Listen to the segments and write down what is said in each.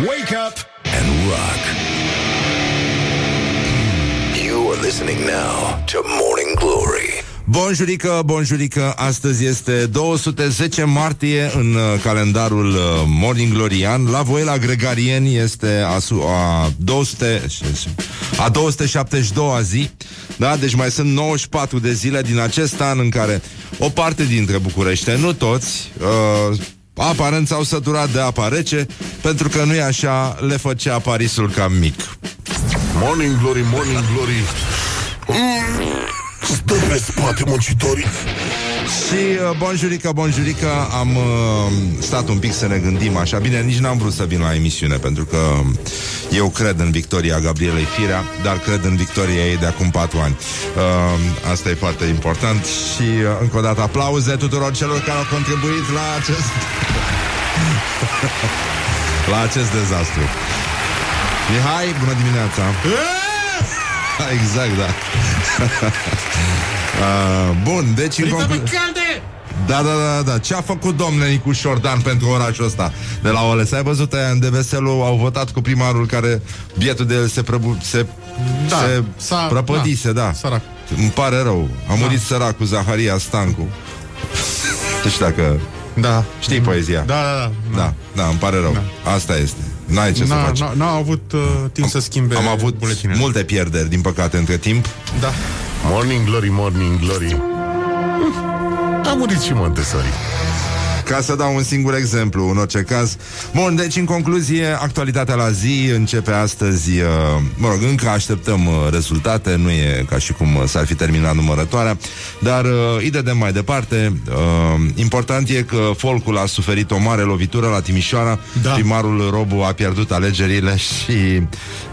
Wake up and rock. You are listening now to Morning Glory. Bunjurică, bunjurică, astăzi este 210 martie în uh, calendarul uh, Morning Glorian. La voi, la gregarieni, este a, su- a 200, a 272-a zi. Da, deci mai sunt 94 de zile din acest an în care o parte dintre București, nu toți, uh, aparent s-au săturat de apa rece, pentru că nu e așa, le făcea Parisul cam mic. Morning Glory, Morning Glory. Mm, Stă pe spate muncitorii Și uh, bonjurică, bonjurică Am uh, stat un pic să ne gândim așa. Bine, nici n-am vrut să vin la emisiune Pentru că eu cred în victoria Gabrielei Firea Dar cred în victoria ei de acum patru ani. Uh, Asta e foarte important Și uh, încă o dată aplauze tuturor celor care au contribuit la acest La acest dezastru. Mihai, bună dimineața! Exact, da uh, Bun, deci în conclu- da, da, da, da. Ce a făcut domnule Nicu Șordan pentru orașul ăsta de la Oles? Ai văzut aia în DVSL au votat cu primarul care bietul de el se, prăbu- se, Da, se s-a- prăpădise, da. da, sărac. Îmi pare rău. A murit săracul Zaharia Stancu. Nu știu dacă Da. știi poezia. Da, da, da. da, da, îmi pare rău. Asta este. N-ai ce să N-a, faci. n-a, n-a avut uh, timp să schimbe Am avut buletinele. multe pierderi, din păcate, între timp. Da. Morning Glory, Morning Glory Mm, A murit și Montessori Ca să dau un singur exemplu, în orice caz. Bun, deci, în concluzie, actualitatea la zi începe astăzi. Uh, mă rog, încă așteptăm uh, rezultate, nu e ca și cum uh, s-ar fi terminat numărătoarea, dar uh, îi dăm mai departe. Uh, important e că folcul a suferit o mare lovitură la Timișoara. Da. Primarul Robu a pierdut alegerile și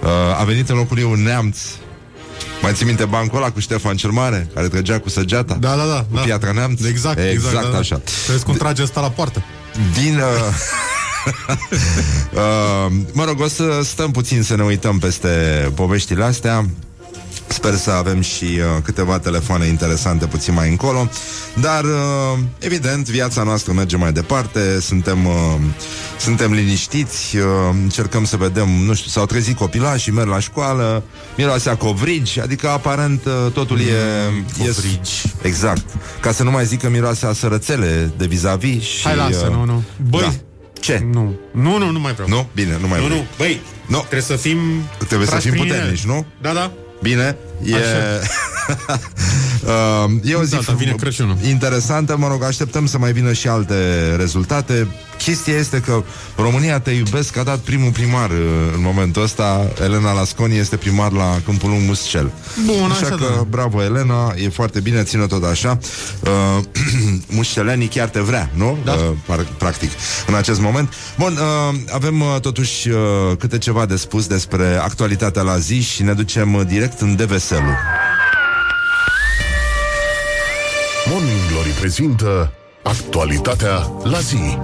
uh, a venit în locul lui un neamț. Mai ții minte bancul ăla cu Ștefan cel Mare, care trăgea cu săgeata? Da, da, da. Cu da. piatra neamț? Exact, exact, exact da, da. așa. Trebuie cum trage asta la poartă. Din... Uh, uh, mă rog, o să stăm puțin să ne uităm peste poveștile astea. Sper să avem și uh, câteva telefoane interesante puțin mai încolo. Dar, uh, evident, viața noastră merge mai departe, suntem, uh, suntem liniștiți, uh, încercăm să vedem, nu știu, s-au trezit copilașii, merg la școală, miroase a covrigi, adică aparent uh, totul e... covrigi. E, exact. Ca să nu mai zic că miroase a sărățele de vis-a-vis și... Hai, lasă, uh, nu, nu. Băi, da. Ce? nu. Nu, nu, nu mai vreau. Nu? Bine, nu mai Nu, vrei. nu. Băi, Nu. trebuie să fim... Trebuie să trași fim prin ele. puternici, nu? Da, da. Bine, e... uh, e o zi Gata, vine Crăciunul. interesantă, mă rog, așteptăm să mai vină și alte rezultate. Chestia este că România te iubesc a dat primul primar uh, în momentul ăsta. Elena Lasconi este primar la Câmpul Lung Muscel. Bun, așa așa, că, da. bravo Elena, e foarte bine, țină tot așa. Uh, Muscelenii chiar te vrea, nu? Da. Uh, par- practic, în acest moment. Bun, uh, avem uh, totuși uh, câte ceva de spus despre actualitatea la zi și ne ducem uh, direct în DVSL-ul. Morning Glory prezintă Actualitatea la zi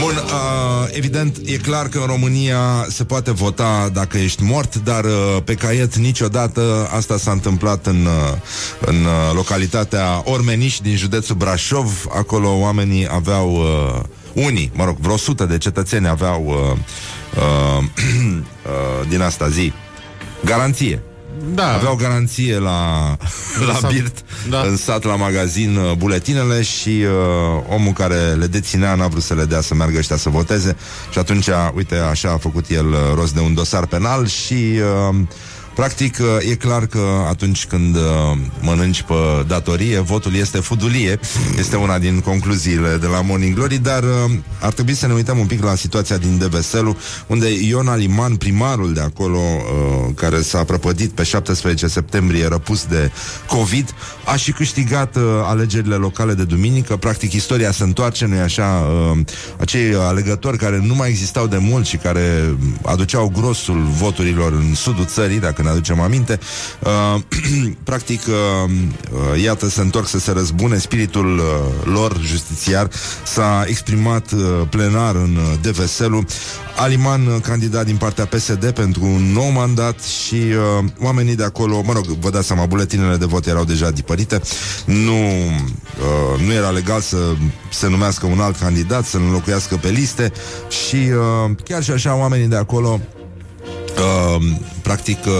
Bun, uh, evident, e clar că în România se poate vota dacă ești mort, dar uh, pe caiet niciodată asta s-a întâmplat în, uh, în uh, localitatea Ormeniș din județul Brașov. Acolo oamenii aveau, uh, unii, mă rog, vreo sută de cetățeni aveau uh, uh, uh, din asta zi, garanție. Da. Aveau garanție la, la sat. birt, Da. în sat la magazin uh, buletinele și uh, omul care le deținea n-a vrut să le dea să meargă ăștia să voteze și atunci, uite, așa a făcut el uh, rost de un dosar penal și uh, practic uh, e clar că atunci când uh, mănânci pe datorie, votul este fudulie, este una din concluziile de la Morning Glory, dar uh, ar trebui să ne uităm un pic la situația din Deveselu, unde Ion Aliman, primarul de acolo, uh, care s-a prăpădit pe 17 septembrie, răpus de COVID, a și câștigat uh, alegerile locale de duminică. Practic, istoria se întoarce, nu-i așa? Uh, acei alegători care nu mai existau de mult și care aduceau grosul voturilor în sudul țării, dacă ne ne aducem aminte. Uh, practic, uh, uh, iată, se întorc să se răzbune, spiritul uh, lor justițiar s-a exprimat uh, plenar în uh, DVSL-ul. Aliman, uh, candidat din partea PSD pentru un nou mandat și uh, oamenii de acolo, mă rog, vă dați seama, buletinele de vot erau deja dipărite, nu, uh, nu era legal să se numească un alt candidat, să înlocuiască pe liste și uh, chiar și așa oamenii de acolo Uh, practic uh,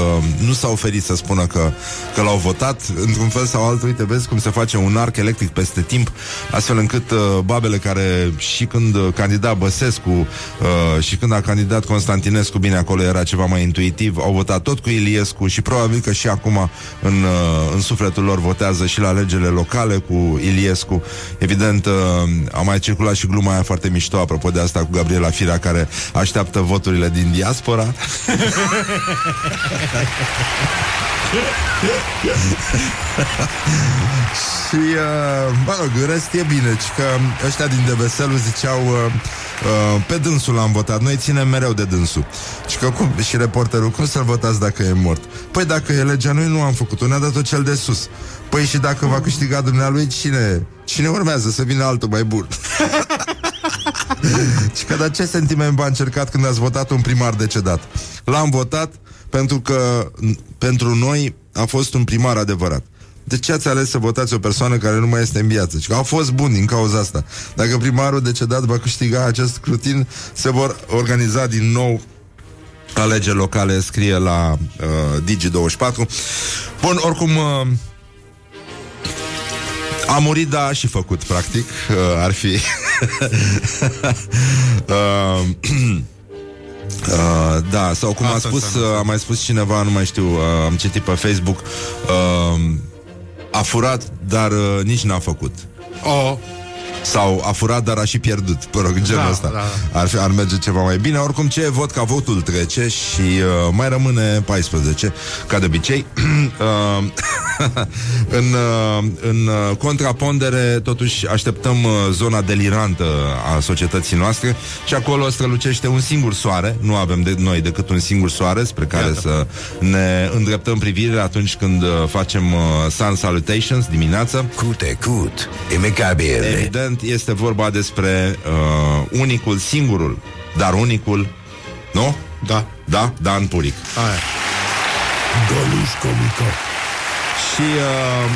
nu s-a oferit să spună că, că l-au votat într-un fel sau altul, uite, vezi cum se face un arc electric peste timp, astfel încât uh, babele care și când uh, candida Băsescu uh, și când a candidat Constantinescu, bine, acolo era ceva mai intuitiv, au votat tot cu Iliescu și probabil că și acum în, uh, în sufletul lor votează și la legele locale cu Iliescu. Evident, uh, a mai circulat și gluma aia foarte mișto apropo de asta cu Gabriela Firea care așteaptă voturile din diaspora. Și, uh, mă rog, în rest e bine, ci că ăștia din DBSL ziceau uh, uh, pe dânsul l-am votat, noi ținem mereu de dânsul. Și că cum, și reporterul, cum să-l votați dacă e mort? Păi dacă e legea, noi nu am făcut-o, ne-a dat-o cel de sus. Păi și dacă va câștiga dumnealui, cine, cine urmează să vină altul mai bun? și că dar ce sentiment v-a încercat când ați votat un primar decedat? L-am votat pentru că n- pentru noi a fost un primar adevărat. De ce ați ales să votați o persoană care nu mai este în viață? Și că a fost bun din cauza asta. Dacă primarul decedat va câștiga acest scrutin, se vor organiza din nou alegeri locale, scrie la uh, Digi24. Bun, oricum... Uh, a murit, da, și făcut, practic. Uh, ar fi... uh, Uh, da, sau cum a Asta spus, înseamnă. uh, a mai spus cineva, nu mai știu, uh, am citit pe Facebook, uh, a furat, dar uh, nici n-a făcut. Oh, Sau a furat, dar a și pierdut. Mă rog, genul Da, ăsta. da. Ar, fi, ar merge ceva mai bine. Oricum, ce e vot ca votul trece și uh, mai rămâne 14, ca de obicei. uh, în, uh, în uh, contrapondere, totuși, așteptăm uh, zona delirantă a societății noastre și acolo strălucește un singur soare. Nu avem de noi decât un singur soare spre care Iată. să ne îndreptăm privirile atunci când uh, facem uh, Sun Salutations dimineața. Cute cut, imecabile. Evident, este vorba despre uh, unicul, singurul, dar unicul, nu? da, Da, Dan Puric. aia. Goluș comică. Și uh,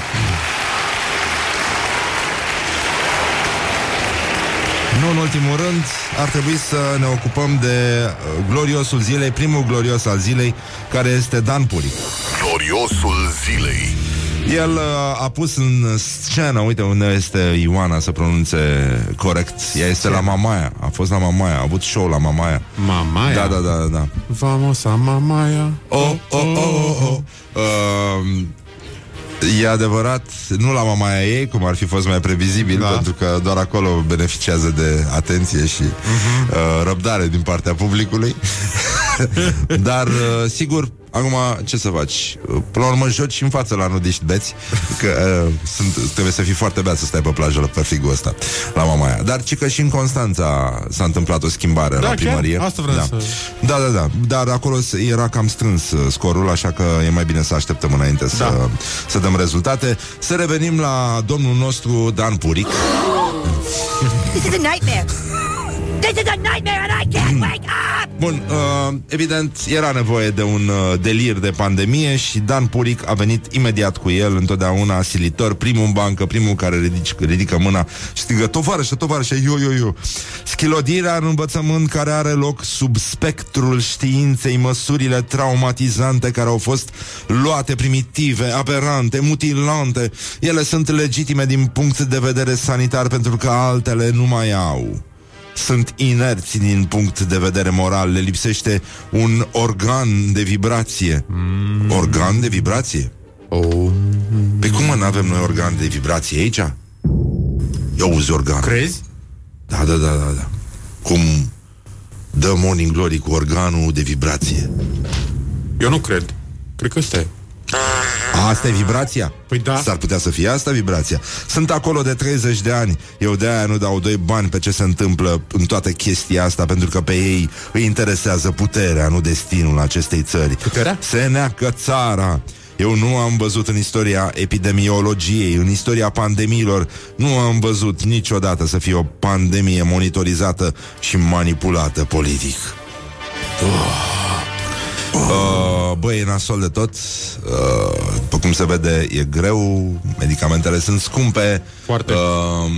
nu în ultimul rând, ar trebui să ne ocupăm de uh, gloriosul zilei, primul glorios al zilei, care este Dan Puric. Gloriosul zilei. El uh, a pus în scenă, uite unde este Ioana să pronunțe corect. Ea este la Mamaia, a fost la Mamaia, a avut show la Mamaia. Mamaia. Da, da, da, da, da. Vamos a Mamaia. Oh, oh, oh, oh, oh. Uh, e adevărat, nu la mamaia ei, cum ar fi fost mai previzibil, Da. pentru că doar acolo beneficiază de atenție și uh, răbdare din partea publicului. Dar, uh, sigur, acum, ce să faci? Uh, Până la urmă, joci și în față la nudiști beți, că uh, sunt, trebuie să fii foarte beat să stai pe plajă pe frigul ăsta, la mamaia. Dar, ci că și în Constanța s-a întâmplat o schimbare Da, la chiar? primărie. Asta vreau da. să- Da, da, da. Dar acolo se- era cam strâns uh, scorul, așa că e mai bine să așteptăm înainte să, Da. să dăm rezultate. Să revenim la domnul nostru Dan Puric. This is a nightmare. This is a nightmare and I can't wake up! Bun, uh, evident, era nevoie de un uh, delir de pandemie și Dan Puric a venit imediat cu el, întotdeauna silitor, primul în bancă, primul care ridic, ridică mâna și strigă, tovarășe, tovarășe, eu, eu, eu. Schilodirea în învățământ care are loc sub spectrul științei, măsurile traumatizante care au fost luate primitive, aberante, mutilante, ele sunt legitime din punct de vedere sanitar pentru că altele nu mai au sunt inerți din punct de vedere moral, le lipsește un organ de vibrație. Mm. Organ de vibrație? Oh. Pe cum nu avem noi organ de vibrație aici? Eu auzi organ. Crezi? Da, da, da, da, da. Cum dă Morning Glory cu organul de vibrație. Eu nu cred. Cred că ăsta e. Asta e vibrația? Păi da. S-ar putea să fie asta vibrația. Sunt acolo de 30 de ani. Eu de aia nu dau doi bani pe ce se întâmplă în toată chestia asta, pentru că pe ei îi interesează puterea, nu destinul acestei țări. Puterea? Se neacă țara. Eu nu am văzut în istoria epidemiologiei, în istoria pandemiilor, nu am văzut niciodată să fie o pandemie monitorizată și manipulată politic. Uh, băi, e nasol de tot. Uh, După cum se vede, e greu. Medicamentele sunt scumpe. Foarte. uh,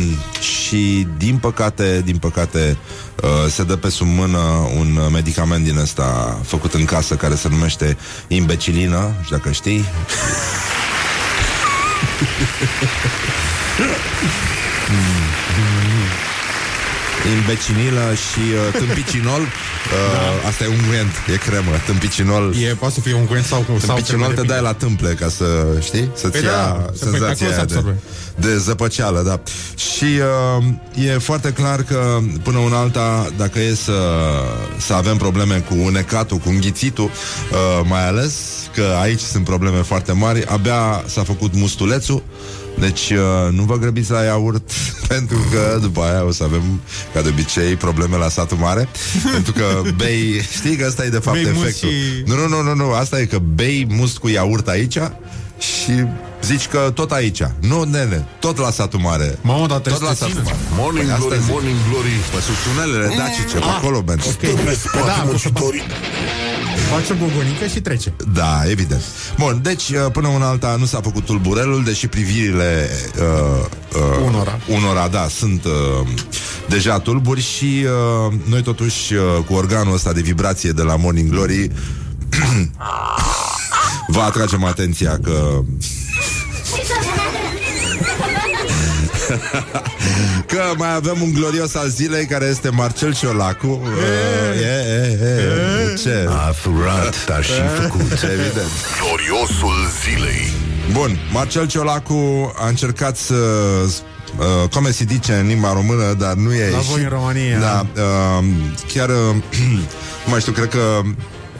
Și din păcate Din păcate uh, Se dă pe sub mână un medicament din ăsta Făcut în casă Care se numește imbecilină. Nu știu dacă știi Imbecinilă și uh, tâmpicinol. Uh, Asta e unghiuent, e cremă Tâmpicinol. E, poate să fie un cuvânt sau... sau Tâmpicinol te dai la tâmple ca să, știi, să-ți Păi ia da, să- păi, senzația pe acolo aia se de, absorbe. de zăpăceală, da. Și uh, e foarte clar că până una alta, dacă e să, să avem probleme cu unecatul, cu înghițitul, uh, mai ales că aici sunt probleme foarte mari, abia s-a făcut mustulețul, deci uh, nu vă grăbiți la iaurt Pentru că după aia o să avem Ca de obicei probleme la satul mare. Pentru că bei Știi că asta e de fapt Bei must efectul. și- Nu, nu, nu, nu, nu Asta e că bei must cu iaurt aici Și zici că tot aici. Nu, nene, tot la satul mare. Mamă, dar Tot trebuie la să te satul țină. mare. Morning Păi asta glory, zic. morning glory. Pe sub tunelele dacice Pe acolo mergi Ok, Păi da, o să fac- faci o gogonică și trece. Da, evident. Bun, deci uh, până una alta nu s-a făcut tulburelul, deși privirile uh, uh, Unora. unora, da, sunt uh, deja tulburi și uh, noi totuși uh, cu organul ăsta de vibrație de la Morning Glory vă atragem atenția că Că mai avem un glorios al zilei care este Marcel Ciolacu. Uh, e, e, e, ce? A furat, dar și făcut. Evident. Gloriosul zilei. Bun, Marcel Ciolacu a încercat să uh, come se dice în limba română, dar nu e La voi în România. Da, uh, chiar uh, nu mai știu, cred că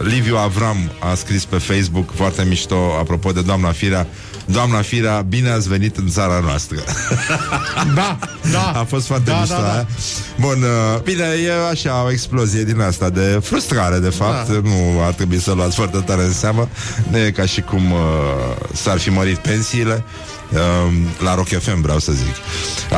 Liviu Avram a scris pe Facebook foarte mișto apropo de doamna Firea Doamna Firea, bine ați venit în țara noastră Da, da. A fost foarte da, mișto da, da. aia. Bun, uh, bine, e așa o explozie din asta De frustrare, de fapt Da. Nu ar trebui să luați foarte tare în seamă Nu e ca și cum uh, s-ar fi mărit pensiile uh, La Rock FM, vreau să zic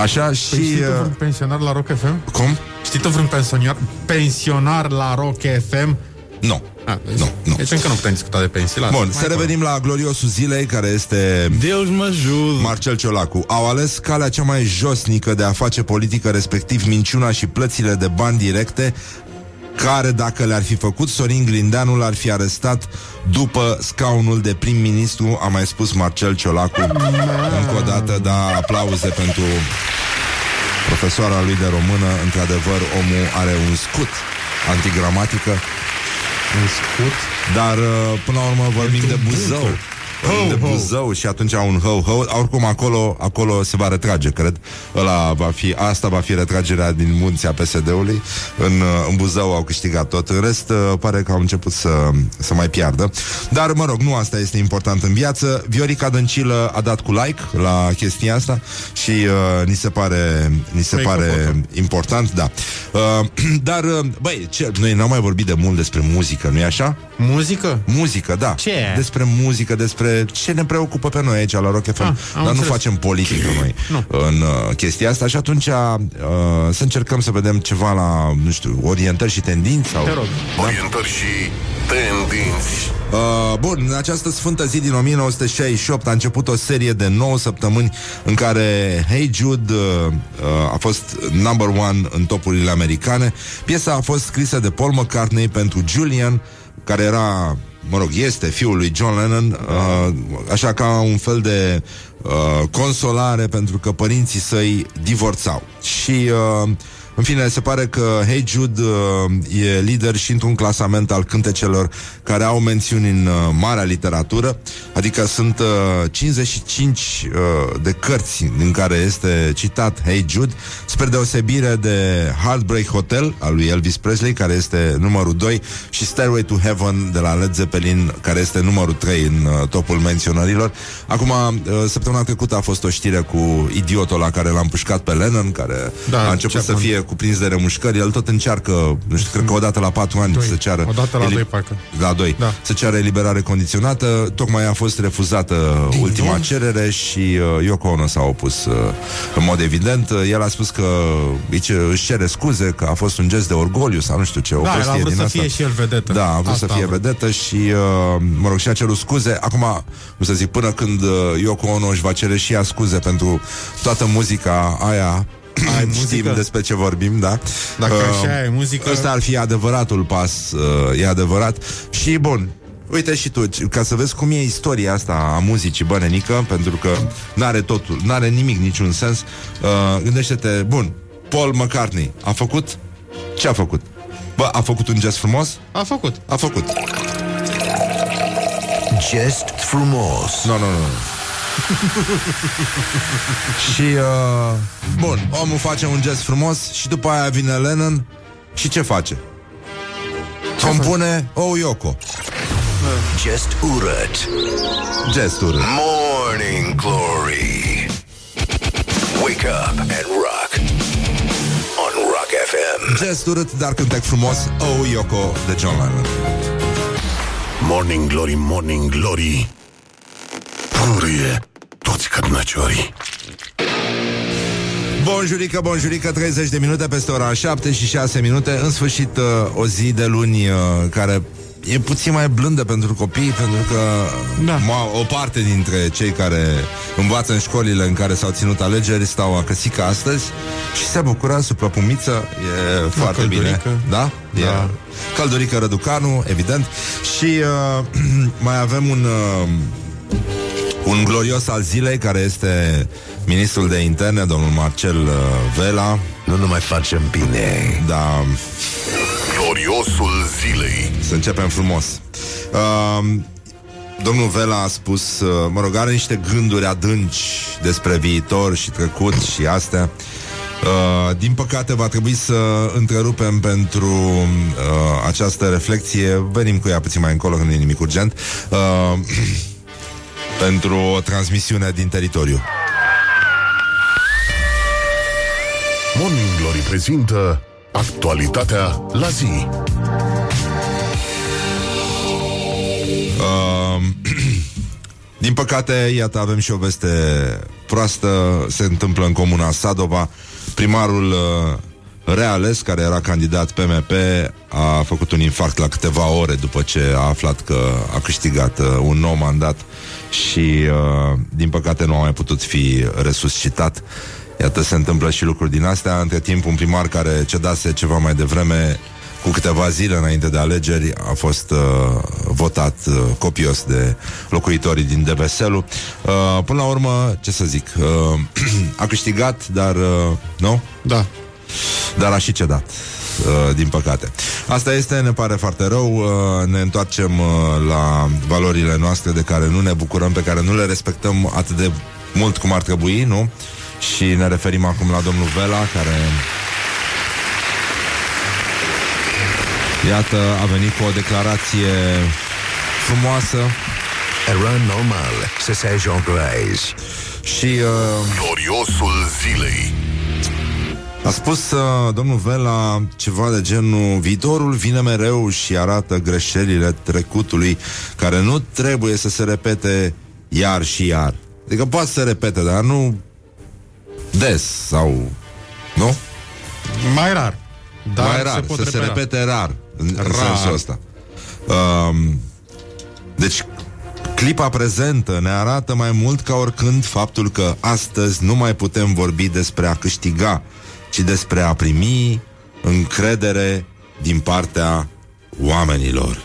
Așa Păi și... știi tu Uh, vreun pensionar la Rock FM? cum? Știi tu vreun pensionar, pensionar la Rock FM? Nu Ah, deci, Nu, nu. Deci încă nu putem discuta de pensii. lasă. Bun, Mai să acolo. revenim la gloriosul zilei Care este Deus mă ajută Marcel Ciolacu Au ales calea cea mai josnică de a face politică Respectiv minciuna și plățile de bani directe care dacă le-ar fi făcut Sorin Grindeanu l-ar fi arestat după scaunul de prim-ministru, a mai spus Marcel Ciolacu. Încă o dată, da, aplauze pentru profesoara lui de română. Într-adevăr, omul are un scut antigramatică, Un scut. dar uh, până la urmă vorbim de Buzău. Vorbim de Ho, ho. Buzău și atunci un ho-ho. Oricum acolo, acolo se va retrage, cred. Ăla va fi, asta va fi retragerea din munția PSD-ului. În, uh, în Buzău au câștigat tot. În rest, uh, pare că au început să, să mai piardă. Dar, mă rog, nu asta este important în viață. Viorica Dăncilă a dat cu like la chestia asta și uh, ni se pare, ni se Fake pare foto. important, da. Uh, dar, uh, băi, ce, noi n-am mai vorbit de mult despre muzică, nu-i așa? Muzică? Muzică, da. Ce? Despre muzică, despre ce ne preocupă pe noi aici la Rock FM. Ah, am Dar nu înțeles. facem politică noi Nu. în uh, chestia asta și atunci uh, să încercăm să vedem ceva la, nu știu, orientări și tendinți sau... Te rog. Orientări și tendinți. Uh, bun, în această sfântă zi din 1968 a început o serie de 9 săptămâni în care Hey Jude uh, uh, a fost number one în topurile americane. Piesa a fost scrisă de Paul McCartney pentru Julian, care era, mă rog, este fiul lui John Lennon, uh, așa ca un fel de uh, consolare pentru că părinții săi divorțau. Și uh, În fine, se pare că Hey Jude uh, e lider și într-un clasament al cântecelor care au mențiuni în uh, marea literatură, adică sunt uh, 55 uh, de cărți din care este citat Hey Jude, spre deosebire de Heartbreak Hotel al lui Elvis Presley, care este numărul 2, și Stairway to Heaven de la Led Zeppelin, care este numărul 3 în uh, topul menționărilor. Acum, uh, săptămâna trecută a fost o știre cu idiotul la care l-am pușcat pe Lennon, care Da, a început ce să bun. fie cuprins de remușcări. El tot încearcă, nu știu, cred că o dată la 4 ani Doi. să ceară... O dată la eli- doi, parcă. La 2. Da. Să ceară eliberare condiționată. Tocmai a fost refuzată ultima cerere și uh, Yoko Ono s-a opus uh, în mod evident. Uh, El a spus că îi ce- își cere scuze, că a fost un gest de orgoliu sau nu știu ce. O Da, el a prostie vrut din să asta. fie și el vedetă. Da, a vrut Asta să fie a vrut. vedetă și, uh, mă rog, și-a cerut scuze. Acum, nu să zic, până când uh, Yoko Ono își va cere și ea scuze pentru toată muzica aia Ai Știm muzică? despre ce vorbim, da? Dacă așa e muzică- Ăsta ar fi adevăratul pas, uh, e adevărat. Și bun, Uite și tu, ca să vezi cum e istoria asta a muzicii, bă, nenică, pentru că n-are totul, n-are nimic, niciun sens. Uh, gândește-te, bun, Paul McCartney a făcut ce a făcut? Bă, a făcut un gest frumos? A făcut. A făcut. Gest frumos. Nu, nu, nu. și, uh, bun, omul face un gest frumos și după aia vine Lennon și ce face? Compune o Yoko. Gest urât. Gesturi. Morning Glory. Wake up and rock. On Rock FM. Gest urât, dar cântec frumos Oh Yoko de John Lennon Morning Glory, Morning Glory Purie toți cărnăciorii Bonjurică, bonjurică, 30 de minute peste ora 7 și 6 minute În sfârșit uh, o zi de luni uh, care e puțin mai blândă pentru copii Pentru că Da. ma, o parte dintre cei care învață în școlile în care s-au ținut alegeri Stau acăsică astăzi și se bucură sub plăpumiță E foarte căldurică. bine Da? E Da. Căldurică Răducanu, evident Și uh, mai avem un... Uh, un glorios al zilei care este ministrul de interne, domnul Marcel uh, Vela. Nu numai facem bine. Da, Gloriosul zilei să începem frumos. Uh, domnul Vela a spus, uh, mă rog, are niște gânduri adânci despre viitor și trecut și astea. Uh, din păcate va trebui să întrerupem pentru uh, această reflexie Venim cu ea puțin mai încolo când nu e nimic urgent uh, Pentru o transmisiune din teritoriu Morning Glory prezintă Actualitatea la zi Uh, din păcate, iată, avem și o veste proastă. Se întâmplă în comuna Sadova. Primarul uh, reales, care era candidat PMP, a făcut un infarct la câteva ore după ce a aflat că a câștigat uh, un nou mandat și, uh, din păcate, nu a mai putut fi resuscitat. Iată, se întâmplă și lucruri din astea. Între timp, un primar care cedase ceva mai devreme cu câteva zile înainte de alegeri a fost uh, votat uh, copios de locuitorii din Deveselu. Uh, până la urmă, ce să zic, uh, a câștigat, dar uh, nu? Da Dar a și cedat. Uh, din păcate. Asta este, ne pare foarte rău. Uh, ne întoarcem uh, la valorile noastre de care nu ne bucurăm, pe care nu le respectăm atât de mult cum ar trebui, nu? Și ne referim acum la domnul Vela, care Iată, a venit cu o declarație frumoasă Era normal să se Jean și uh, Gloriosul zilei a spus uh, domnul Vela ceva de genul Viitorul vine mereu și arată greșelile trecutului care nu trebuie să se repete iar și iar. Adică poate să se repete, dar nu des sau... Nu? Mai rar Dar Mai rar, se pot să se repeta. repete rar în, în Rar. sensul ăsta. Um, deci, clipa prezentă ne arată mai mult ca oricând faptul că astăzi nu mai putem vorbi despre a câștiga, ci despre a primi încredere din partea oamenilor.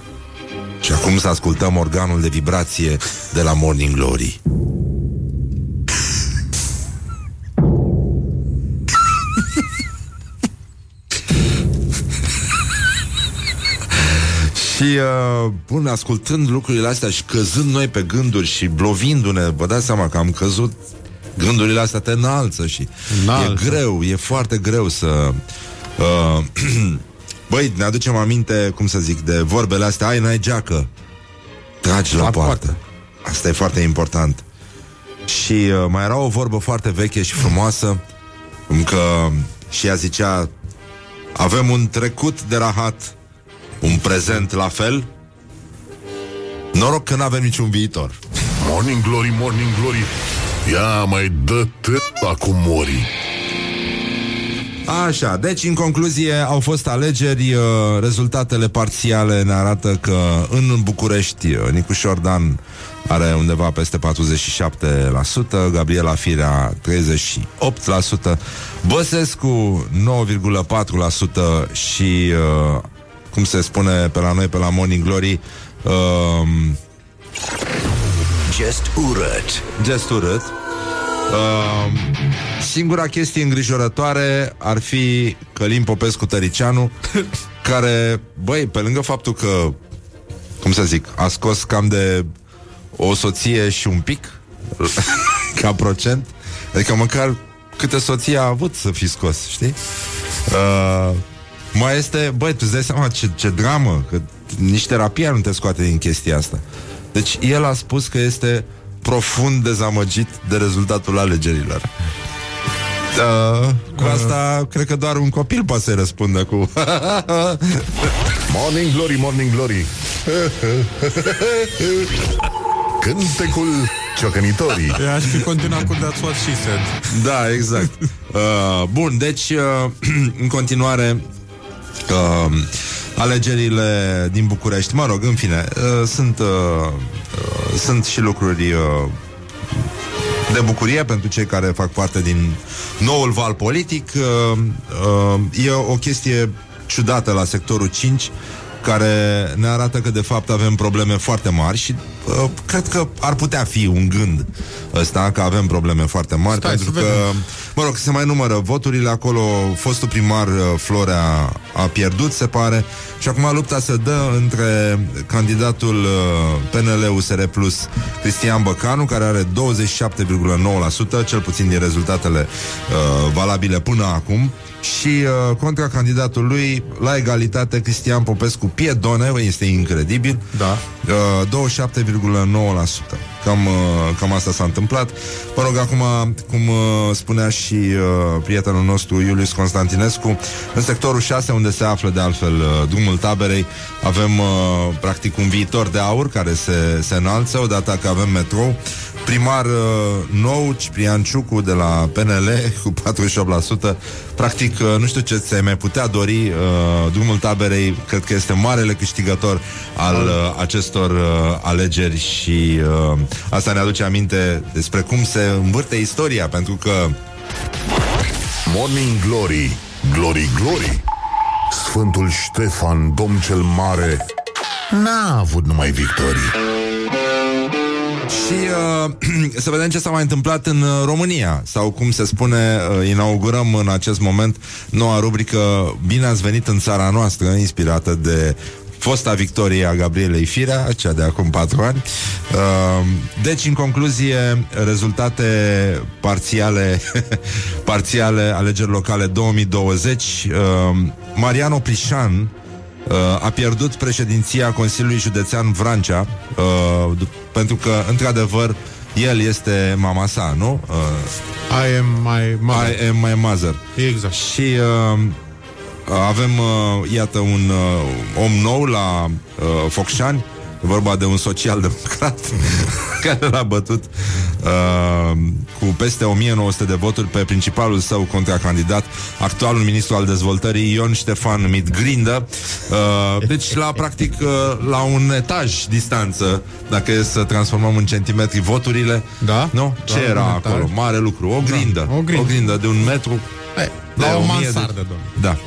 Și acum să ascultăm organul de vibrație de la Morning Glory. Și uh, bun, ascultând lucrurile astea și căzând noi pe gânduri și blovindu-ne, vă dați seama că am căzut gândurile astea te înalță și Înalță. e greu, e foarte greu să... Uh, băi, ne aducem aminte, cum să zic, de vorbele astea, ai, n-ai geacă, tragi la, La poartă. poartă. Asta e foarte important. Și uh, mai era o vorbă foarte veche și frumoasă, cum că și ea zicea, avem un trecut de rahat, un prezent la fel, noroc că nu avem niciun viitor. Morning glory, morning glory. Ia mai dă acum mori. Așa, deci în concluzie au fost alegeri, uh, rezultatele parțiale ne arată că în București uh, Nicuș Șordan are undeva peste 47%, Gabriela Firea 38%, Băsescu 9,4% și, uh, cum se spune pe la noi, pe la Morning Glory, uh, Just urât. gest urât. Uh, singura chestie îngrijorătoare ar fi Călim Popescu Tăricianu, care, băi, pe lângă faptul că, cum să zic, a scos cam de o soție și un pic ca procent, adică măcar câte soții a avut să fi scos, știi? Uh, mai este, băi, tu îți dai seama ce, ce dramă, că nici terapia nu te scoate din chestia asta. Deci el a spus că este profund dezamăgit de rezultatul alegerilor. Uh, cu asta, cred că doar un copil poate să-i răspundă cu... Morning glory, morning glory. Cântecul ciocănitorii. Eu aș fi continuat cu That's What She Said. da, exact. Uh, bun, deci, uh, în continuare, uh, alegerile din București, mă rog, în fine, uh, sunt, uh, uh, sunt și lucruri uh, de bucurie pentru cei care fac parte din noul val politic. Uh, uh, e o chestie ciudată la sectorul 5 care ne arată că de fapt avem probleme foarte mari și uh, cred că ar putea fi un gând ăsta că avem probleme foarte mari Stai pentru să că, vedem. Mă rog, se mai numără voturile acolo, fostul primar uh, Florea a pierdut, se pare, și acum lupta se dă între candidatul uh, PNL USR Plus Cristian Băcanu, care are 27,9%, cel puțin din rezultatele uh, valabile până acum, și uh, contra candidatul lui, la egalitate, Cristian Popescu Piedone, bă, este incredibil, Da. uh, 27,9%. Cam, uh, cam asta s-a întâmplat. Mă rog, acum, cum uh, spunea și uh, prietenul nostru Iulius Constantinescu, în sectorul 6, unde se află de altfel uh, drumul taberei, avem uh, practic un viitor de aur care se, se înalță, odată că avem metrou. Primar uh, nou, Ciprian Ciucu de la PNL cu 48%. Practic, uh, nu știu ce ți-ai mai putea dori. Uh, drumul taberei cred că este marele câștigător al uh, acestor uh, alegeri și uh, asta ne aduce aminte despre cum se învârte istoria, pentru că Morning glory, glory, glory. Sfântul Ștefan, domn cel mare, n-a avut numai victorii. Și uh, să vedem ce s-a mai întâmplat în uh, România Sau cum se spune, uh, inaugurăm în acest moment Noua rubrică Bine ați venit în țara noastră Inspirată de fosta victorie a Gabrielei Firea Cea de acum patru ani. Uh, Deci, în concluzie Rezultate parțiale Parțiale Alegeri locale 2020 uh, Mariano Plișan Uh, a pierdut președinția Consiliului Județean Vrancea uh, d- pentru că, într-adevăr, el este mama sa, nu? Uh, I am my mother. I am my mother. Exact. Și uh, avem, uh, iată, un uh, om nou la uh, Focșani, e vorba de un social-democrat care l-a bătut uh, cu peste 1900 de voturi pe principalul său contracandidat, actualul ministru al dezvoltării Ion Ștefan numit Grindă. Uh, deci la practic uh, la un etaj distanță, dacă e să transformăm în centimetri voturile. Da? Nu? Ce Da, era un acolo? etaj. Mare lucru. O grindă. o grindă. o grindă de un metru. Ei, De la o 1000 de- mansardă, domnule. Da.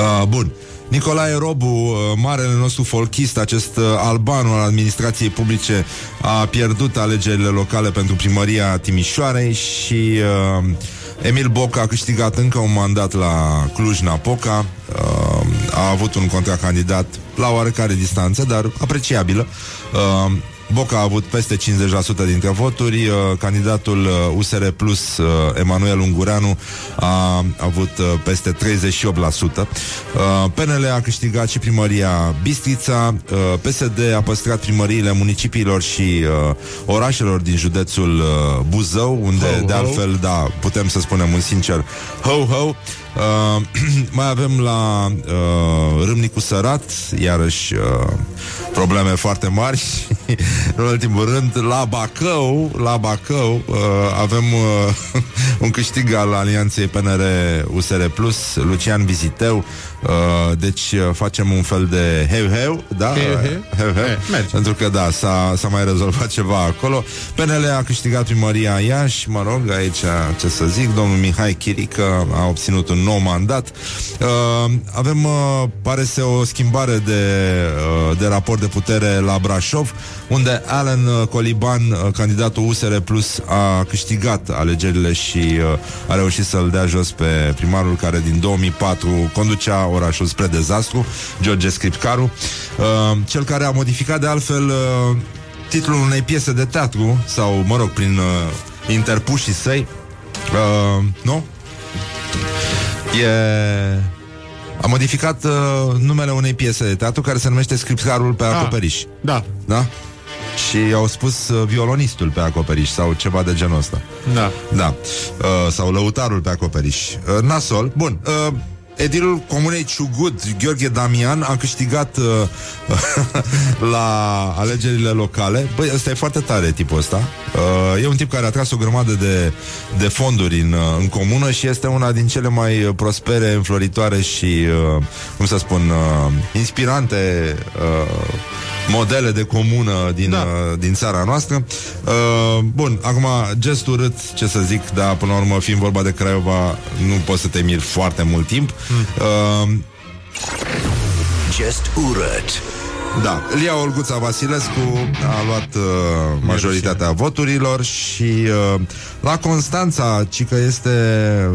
Uh, bun. Nicolae Robu, uh, marele nostru folchist, acest uh, albanul al administrației publice, a pierdut alegerile locale pentru primăria Timișoarei și uh, Emil Boc a câștigat încă un mandat la Cluj-Napoca. Uh, a avut un contracandidat la oarecare distanță, dar apreciabilă. Uh, Boca a avut peste 50% dintre voturi, uh, candidatul uh, USR Plus, uh, Emanuel Ungureanu, a avut uh, peste 38%. Uh, PNL a câștigat și primăria Bistrița, uh, PSD a păstrat primăriile municipiilor și uh, orașelor din județul uh, Buzău, unde Ho, de ho. altfel, da, putem să spunem un sincer ho-ho. Uh, mai avem la uh, Râmnicu Sărat, iarăși uh, probleme foarte mari. în ultimul rând, la Bacău, la Bacău uh, avem uh, un câștig al alianței PNR USR Plus, Lucian Viziteu. Uh, deci uh, facem un fel de heu-heu, da? Heu-heu? Heu-heu. Eh, merge. Pentru că da, s-a, s-a mai rezolvat ceva acolo. PNL a câștigat primăria Iași, mă rog, aici ce să zic, domnul Mihai Chirică a obținut un nou mandat. Uh, avem, uh, pare să o schimbare de, uh, de raport de putere la Brașov, unde Alan uh, Coliban, uh, candidatul USR Plus, a câștigat alegerile și uh, a reușit să-l dea jos pe primarul care din 2004 conducea orașul spre dezastru, George Scripcaru. Uh, cel care a modificat de altfel uh, titlul unei piese de teatru, sau, mă rog, prin uh, interpușii săi, uh, nu? E... A modificat uh, numele unei piese de teatru care se numește Scripcarul pe acoperiș. Da, Da? Și au spus uh, violonistul pe acoperiș sau ceva de genul ăsta. da. Da. Uh, sau lăutarul pe acoperiș. Uh, nasol. Bun. Uh, Edilul Comunei Ciugut, Gheorghe Damian, a câștigat uh, la alegerile locale. Băi, ăsta e foarte tare, tipul ăsta. Uh, e un tip care a tras o grămadă de, de fonduri în, uh, în comună și este una din cele mai prospere, înfloritoare și, uh, cum să spun, uh, inspirante uh, modele de comună din, Da. uh, din țara noastră. Uh, bun, acum, gest urât, ce să zic, dar până la urmă, fiind vorba de Craiova, nu poți să te miri foarte mult timp. Uh, Just urât. da, Lia Olguța Vasilescu a luat uh, majoritatea voturilor și uh, la Constanța, ci că este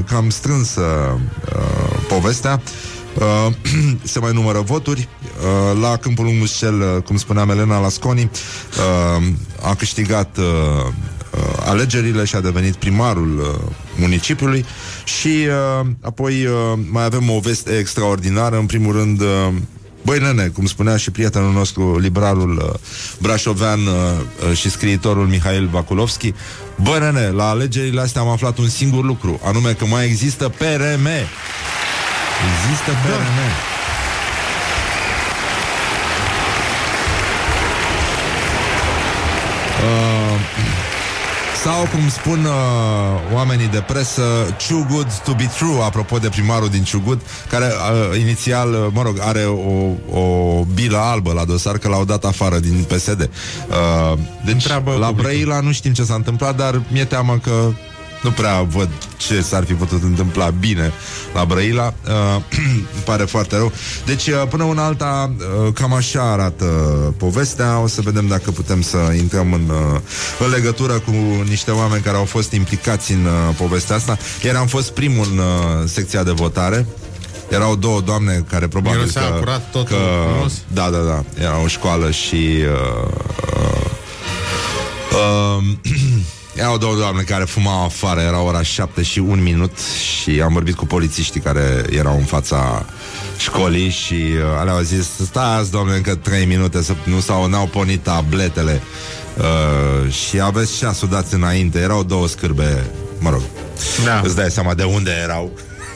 cam strânsă uh, povestea, uh, se mai numără voturi. Uh, la Câmpul Ungușel, uh, cum spunea Elena Lasconi, uh, a câștigat uh, uh, alegerile și a devenit primarul uh, municipiului și uh, apoi uh, mai avem o veste extraordinară, în primul rând uh, Băi, nene, cum spunea și prietenul nostru, liberalul uh, brașovean uh, uh, și scriitorul Mihail Vakulovski, băi, nene, la alegerile astea am aflat un singur lucru, anume că mai există PRM. Există PRM. Uh, sau, cum spun uh, oamenii de presă, too good to be true, apropo de primarul din Ciugut, care uh, inițial, uh, mă rog, are o, o bilă albă la dosar că l-au dat afară din PSD. Uh, deci, Întreabă la publicul. Brăila nu știm ce s-a întâmplat, dar mi-e teamă că nu prea văd ce s-ar fi putut întâmpla bine la Brăila. Uh, îmi pare foarte rău. Deci, uh, până una alta, uh, cam așa arată povestea. O să vedem dacă putem să intrăm în, uh, în legătură cu niște oameni care au fost implicați în uh, povestea asta. Ieri am fost primul în uh, secția de votare. Erau două doamne care probabil Mirosea că, curat, totul că frumos. da, da, da, era o școală și uh, uh, uh, erau două doamne care fumau afară, era ora 7 și un minut și am vorbit cu polițiștii care erau în fața școlii și uh, alea au zis, stați domnule încă 3 minute să nu s-au, n-au pornit tabletele uh, și aveți ceasul dați înainte, erau două scârbe, mă rog, Da. îți dai seama de unde erau,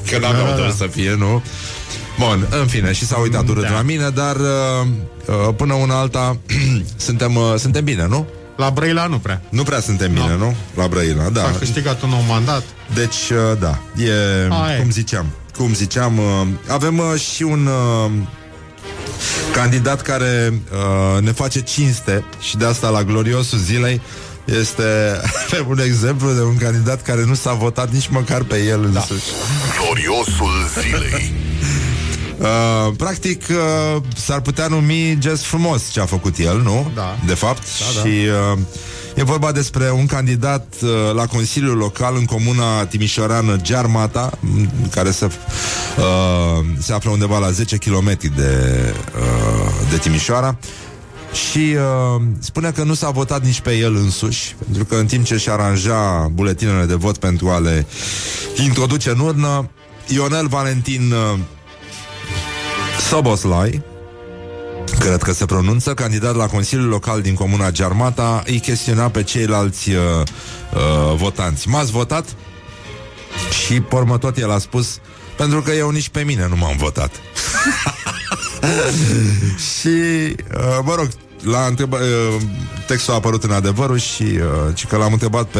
că n-aveau Da, de da, unde da. să fie, nu? Bun, în fine, și s-a uitat urât Da. la mine, dar uh, uh, până una alta suntem, uh, suntem bine, nu? La Brăila nu prea. Nu prea suntem bine, Nu. nu? La Brăila, da. A câștigat un nou mandat. Deci, uh, da, e, Aia e. cum ziceam, cum ziceam, uh, avem uh, și un uh, candidat care uh, ne face cinste și de asta la gloriosul zilei este avem un exemplu de un candidat care nu s-a votat nici măcar pe el însuși. Gloriosul zilei. Uh, practic, uh, s-ar putea numi gest frumos ce a făcut el, nu? Da. De fapt. Da, da. Și uh, E vorba despre un candidat uh, la Consiliul Local în comuna timișoreană Gearmata, m, care se, uh, se află undeva la 10 km de, uh, de Timișoara. Și uh, spune că nu s-a votat nici pe el însuși, pentru că în timp ce și aranja buletinele de vot pentru a le introduce în urnă, Ionel Valentin uh, Soboslai, cred că se pronunță, candidat la Consiliul Local din Comuna Germata, îi chestiona pe ceilalți uh, uh, votanți. M-ați votat? Și pormă tot el a spus, pentru că eu nici pe mine nu m-am votat. și, uh, mă rog, la întreba, uh, textul a apărut în adevărul și uh, ci că l-am întrebat pe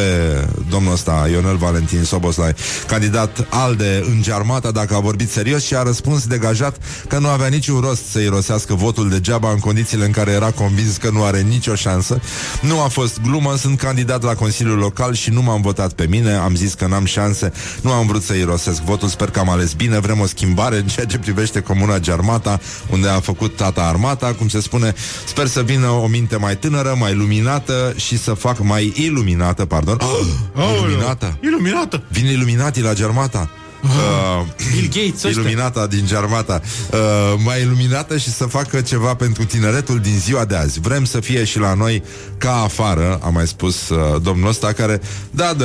domnul ăsta, Ionel Valentin Soboslai, candidat ALDE în Gearmata, dacă a vorbit serios și a răspuns degajat că nu avea niciun rost să irosească votul degeaba în condițiile în care era convins că nu are nicio șansă. Nu a fost glumă, sunt candidat la Consiliul Local și nu m-am votat pe mine, am zis că n-am șanse, nu am vrut să irosesc votul, sper că am ales bine, vrem o schimbare în ceea ce privește Comuna Gearmata, unde a făcut tata armata, cum se spune, sper să vină o minte mai tânără, mai luminată și să fac mai iluminată, pardon. Oh, iluminată. Iluminată. Vin iluminatii la Germata. Uh, Bill Gates ăștia. iluminata din Germata uh, mai iluminată și să facă ceva pentru tineretul din ziua de azi vrem să fie și la noi ca afară a mai spus uh, domnul ăsta care da, da,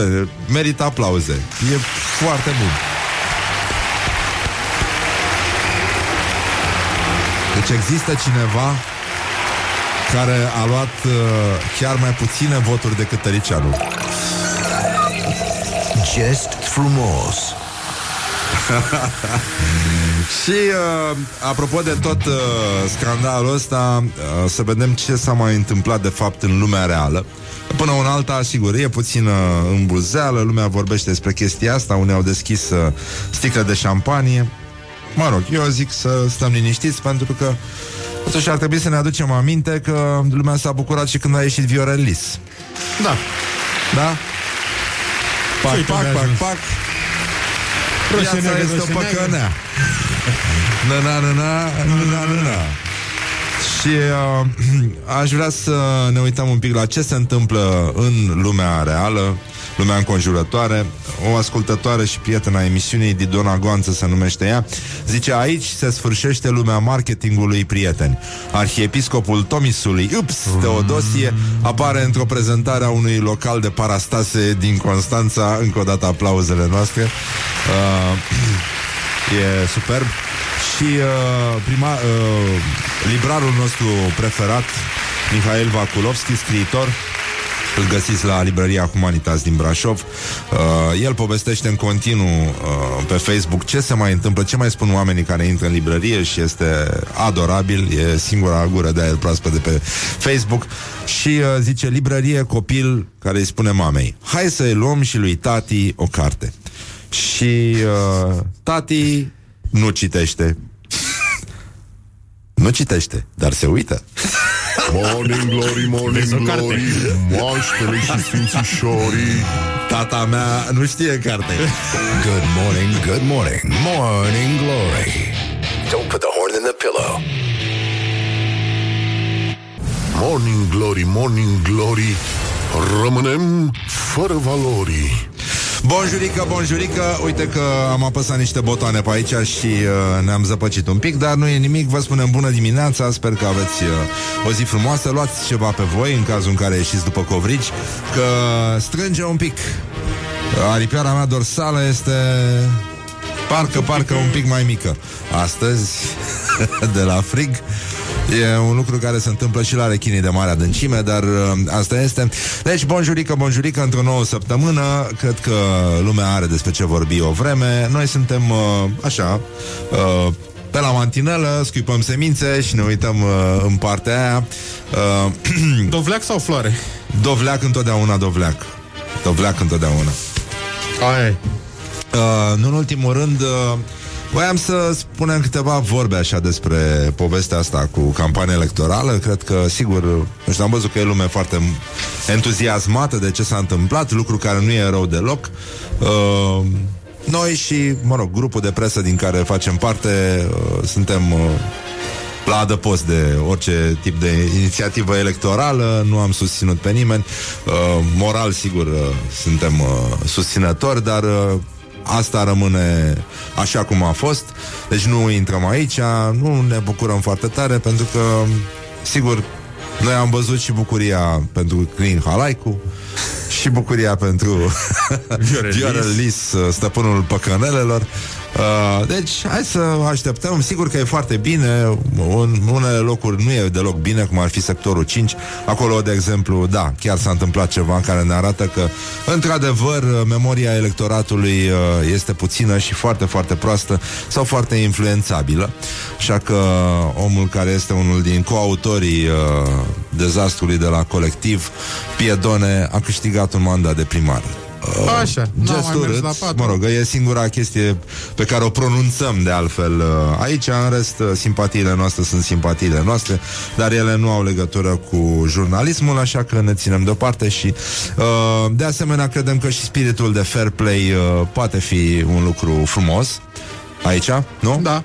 merită aplauze e foarte bun deci există cineva care a luat uh, chiar mai puține voturi decât Tăricianu. Just frumos. Și uh, apropo de tot uh, scandalul ăsta, uh, să vedem ce s-a mai întâmplat de fapt în lumea reală. Până un alta, sigur, e puțină îmbuzeală, lumea vorbește despre chestia asta, unii au deschis uh, sticle de șampanie. Mă rog, eu zic să stăm liniștiți pentru că totuși ar trebui să ne aducem aminte că lumea s-a bucurat și când a ieșit Viorel Lis. Da. Da? Pac, Ce-i pac, pe pac, ajuns? pac. Roșie Viața neagră, este o roșie neagră. păcănea. Na, na, na, na, na, na, na. Și uh, aș vrea să ne uităm un pic la ce se întâmplă în lumea reală, lumea înconjurătoare. O ascultătoare și prietena emisiunii, Didona Goanță se numește ea, zice aici se sfârșește lumea marketingului prieteni. Arhiepiscopul Tomisului, ups, Teodosie, apare într-o prezentare a unui local de parastase din Constanța. Încă o dată aplauzele noastre. Uh, E superb Și uh, prima, uh, librarul nostru preferat Mihail Vakulovski, scriitor îl găsiți la librăria Humanitas din Brașov uh, El povestește în continuu uh, Pe Facebook ce se mai întâmplă Ce mai spun oamenii care intră în librărie Și este adorabil E singura gură de aer proaspăt de pe Facebook Și uh, zice librărie copil Care îi spune mamei Hai să-i luăm și lui tati o carte și uh, tati nu citește. nu citește, dar se uită. Morning glory, morning Vezi o carte. glory Moaștele și sfințișorii Tata mea nu știe carte. Good morning, good morning. Morning glory. Don't put the horn in the pillow. Morning glory, morning glory Rămânem fără valori Bonjurică, bonjurică. Uite că am apăsat niște botoane pe aici Și uh, ne-am zăpăcit un pic Dar nu e nimic, vă spunem bună dimineața. Sper că aveți uh, o zi frumoasă. Luați ceva pe voi în cazul în care ieșiți după covrigi Că strânge un pic. Aripioara mea dorsală este Parcă, parcă un pic mai mică Astăzi, de la frig E un lucru care se întâmplă și la rechinii de mare adâncime, dar uh, asta este. Deci, bonjurică, bonjurică, într-o nouă săptămână, cred că lumea are despre ce vorbi o vreme. Noi suntem, uh, așa, uh, pe la mantinelă, scuipăm semințe și ne uităm uh, în partea aia. Uh, Dovleac sau floare? dovleac întotdeauna, dovleac. Dovleac întotdeauna. Aia e. Uh, nu în ultimul rând, uh, voiam să spunem câteva vorbe așa despre povestea asta cu campania electorală. Cred că, sigur, nu știu, am văzut că e lume foarte entuziasmată de ce s-a întâmplat, lucru care nu e rău deloc. Uh, noi și, mă rog, grupul de presă din care facem parte, uh, suntem uh, la adăpost de orice tip de inițiativă electorală, nu am susținut pe nimeni. Uh, moral, sigur, uh, suntem uh, susținători, dar uh, asta rămâne așa cum a fost. Deci nu intrăm aici, nu ne bucurăm foarte tare, pentru că, sigur, noi am văzut și bucuria pentru Crin Halaicu și bucuria pentru Viorelis. Viorelis, uh, stăpânul păcănelelor. Uh, deci, hai să așteptăm. Sigur că e foarte bine. În unele locuri nu e deloc bine, cum ar fi sectorul 5. Acolo, de exemplu, da, chiar s-a întâmplat ceva care ne arată că, într-adevăr, memoria electoratului uh, este puțină și foarte, foarte proastă sau foarte influențabilă. Așa că omul care este unul din coautorii uh, dezastrului de la colectiv, Piedone, a câștigat un mandat de primar. Uh, Așa, n-am mai Gest mers urât, la patru. mă rog, e singura chestie pe care o pronunțăm de altfel uh, aici, în rest uh, simpatiile noastre sunt simpatiile noastre, dar ele nu au legătură cu jurnalismul, așa că ne ținem deoparte și uh, de asemenea credem că și spiritul de fair play uh, poate fi un lucru frumos aici, nu? Da.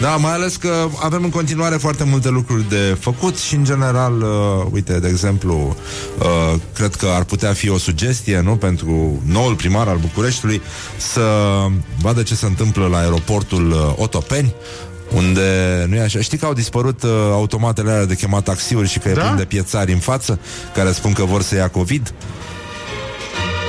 Da, mai ales că avem în continuare foarte multe lucruri de făcut și, în general, uh, uite, de exemplu, uh, cred că ar putea fi o sugestie, nu, pentru noul primar al Bucureștiului să vadă ce se întâmplă la aeroportul uh, Otopeni, unde, nu e așa, știi că au dispărut uh, automatele alea de chemat taxiuri și că e Da? plin de piețari în față care spun că vor să ia COVID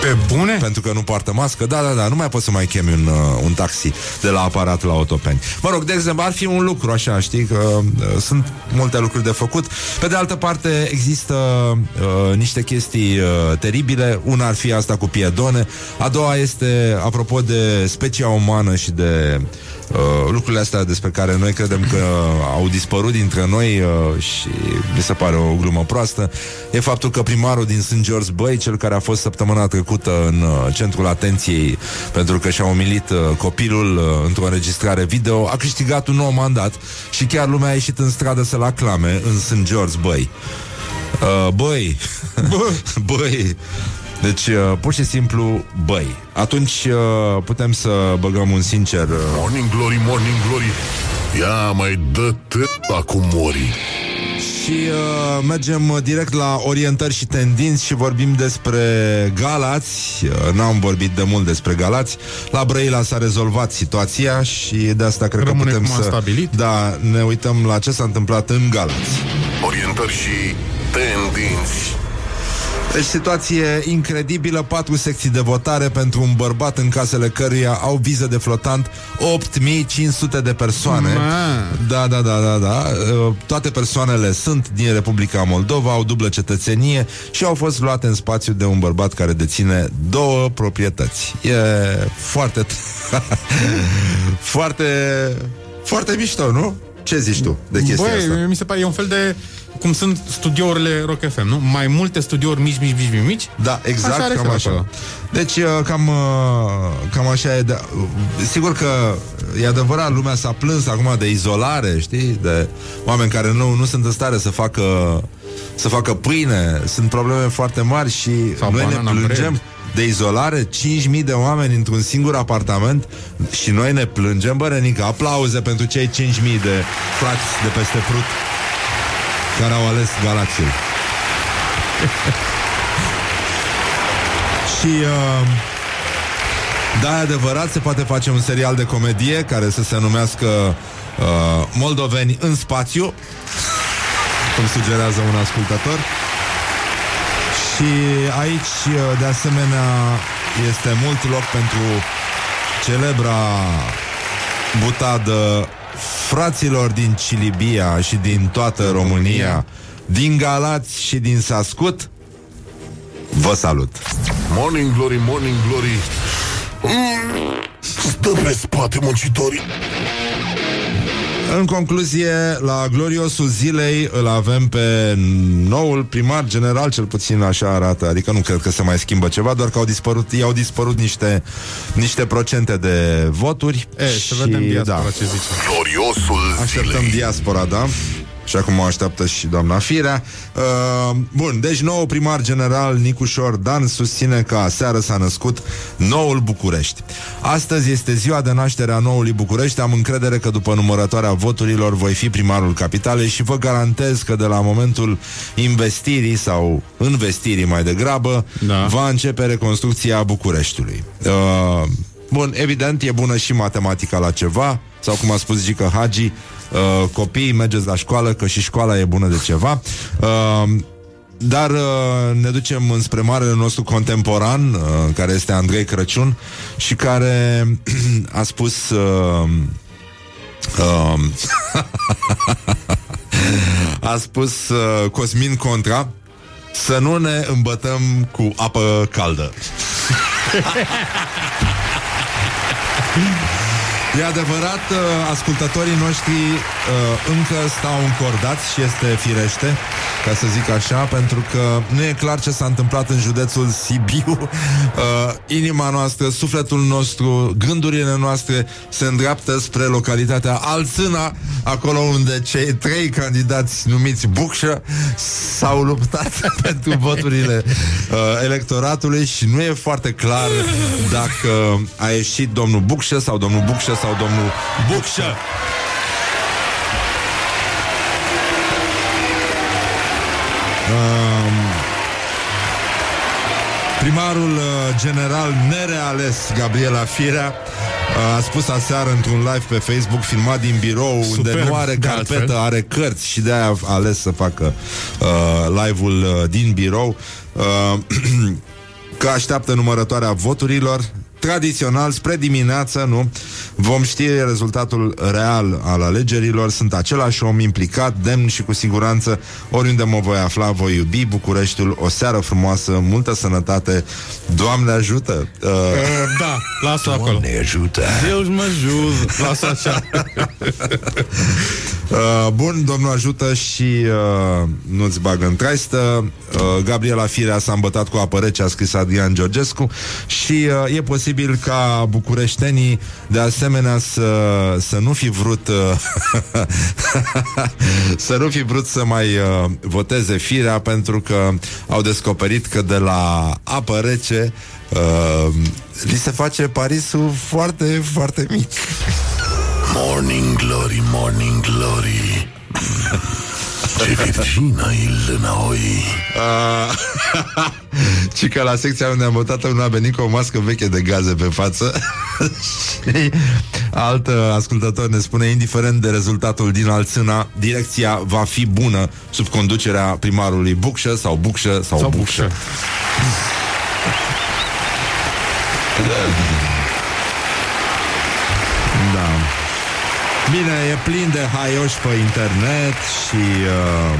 Pe bune? pentru că nu poartă mască. Da, da, da, nu mai poți să mai chemi un, uh, un taxi de la aparatul la autopeni. Mă rog, de exemplu, ar fi un lucru așa, știi, că uh, sunt multe lucruri de făcut. Pe de altă parte, există uh, niște chestii uh, teribile. Una ar fi asta cu piedone. A doua este, apropo de specia umană și de uh, lucrurile astea despre care noi credem că au dispărut dintre noi uh, și mi se pare o glumă proastă, e faptul că primarul din St. George Băi, cel care a fost săptămâna trecută în uh, centrul atenției pentru că și-a umilit uh, copilul uh, într-o înregistrare video, a câștigat un nou mandat și chiar lumea a ieșit în stradă să-l aclame în St. George Băi. Uh, băi, băi, deci uh, pur și simplu băi. Atunci uh, putem să băgăm un sincer uh, Morning glory, morning glory Ia mai dă tâta cu mori Și uh, mergem uh, direct la orientări și tendinți și vorbim despre Galați. Uh, n-am vorbit de mult despre Galați. La Brăila s-a rezolvat situația și de asta cred Rămâne că putem cum am să... stabilit. Da, ne uităm la ce s-a întâmplat în Galați. Orientări și tendinți Deci situație incredibilă, patru secții de votare pentru un bărbat în casele căruia au viză de flotant 8500 de persoane. Ma. Da, da, da, da, da. Uh, Toate persoanele sunt din Republica Moldova, au dublă cetățenie și au fost luate în spațiu de un bărbat care deține două proprietăți. E foarte foarte foarte mișto, nu? Ce zici tu de chestia Băi, asta? mi se pare, e un fel de cum sunt studiourile Rock FM, nu? Mai multe studiouri mici, mici, mici, mici, mici. Da, exact, Așa are cam fel așa. acolo. Deci, uh, cam, uh, cam așa e. De, uh, sigur că e adevărat, lumea s-a plâns acum de izolare, știi? De oameni care nu, nu sunt în stare să facă să facă pâine. Sunt probleme foarte mari și Sau noi ne banana plângem bread. de izolare, 5.000 de oameni într-un singur apartament și noi ne plângem, bă, Renica, aplauze pentru cei 5.000 de frați de peste frut care au ales Galațiul. Și uh, da, e adevărat, se poate face un serial de comedie care să se numească uh, Moldoveni în spațiu, cum sugerează un ascultător. Și aici, uh, de asemenea, este mult loc pentru celebra butadă fraților din Cilibia și din toată România, din Galați și din Sascut. Vă salut! Morning glory, morning glory Mm, Stă pe spate muncitorii În concluzie, la gloriosul zilei îl avem pe noul primar general, cel puțin așa arată, adică nu cred că se mai schimbă ceva, doar că au dispărut, i-au dispărut niște, niște procente de voturi. E, să vedem diaspora da, ce zice. Gloriosul Așteptăm zilei diaspora, da? Și acum o așteaptă și doamna Firea. Uh, bun, deci nou primar general Nicușor Dan susține că aseară s-a născut noul București. Astăzi este ziua de naștere a noului București. Am încredere că după numărătoarea voturilor voi fi primarul capitalei și vă garantez că de la momentul investirii sau investirii mai degrabă Da. va începe reconstrucția Bucureștiului. Uh, bun, evident, e bună și matematica la ceva, sau cum a spus Gică Hagi, uh, copiii mergeți la școală, că și școala e bună de ceva. Uh, dar uh, ne ducem înspre marele nostru contemporan, uh, care este Andrei Crăciun, și care a spus... Uh, uh, a spus uh, Cosmin Contra să nu ne îmbătăm cu apă caldă. E adevărat, uh, ascultătorii noștri uh, încă stau încordați și este firește, ca să zic așa, pentru că nu e clar ce s-a întâmplat în județul Sibiu. Uh, inima noastră, sufletul nostru, gândurile noastre se îndreaptă spre localitatea Alțâna, acolo unde cei trei candidați numiți Bucșă s-au luptat pentru voturile uh, electoratului și nu e foarte clar dacă a ieșit domnul Bucșă sau domnul Bucșă sau domnul Bucșă. Um, primarul uh, general nereales Gabriela Firea uh, a spus aseară într-un live pe Facebook filmat din birou unde Superb, nu are de carpetă, altfel. are cărți și de-aia a ales să facă uh, live-ul uh, din birou uh, că așteaptă numărătoarea voturilor tradițional, spre dimineață, nu? Vom ști rezultatul real al alegerilor. Sunt același om implicat, demn și cu siguranță oriunde mă voi afla, voi iubi Bucureștiul. O seară frumoasă, multă sănătate. Doamne ajută! Uh, Uh, da, lasă acolo. Ne ajută. Deus mă jur. Lasă așa. Uh, bun, domnul ajută și uh, nu-ți bagă în traistă. Uh, Gabriela Firea s-a îmbătat cu apă rece, a scris Adrian Georgescu și uh, e posibil ca bucureștenii de asemenea să, să nu fi vrut uh, să nu fi vrut să mai uh, voteze Firea pentru că au descoperit că de la apă rece uh, li se face Parisul foarte, foarte mic. Morning Glory, Morning Glory Ce virgină e lâna oi Uh, ci că la secția unde am votat nu a venit cu o mască veche de gaze pe față și alt uh, ascultător ne spune indiferent de rezultatul din Alțâna direcția va fi bună sub conducerea primarului Bucșă sau Bucșă sau, Sau Bucșă. bucșă. Bine, e plin de haioși pe internet și... Uh,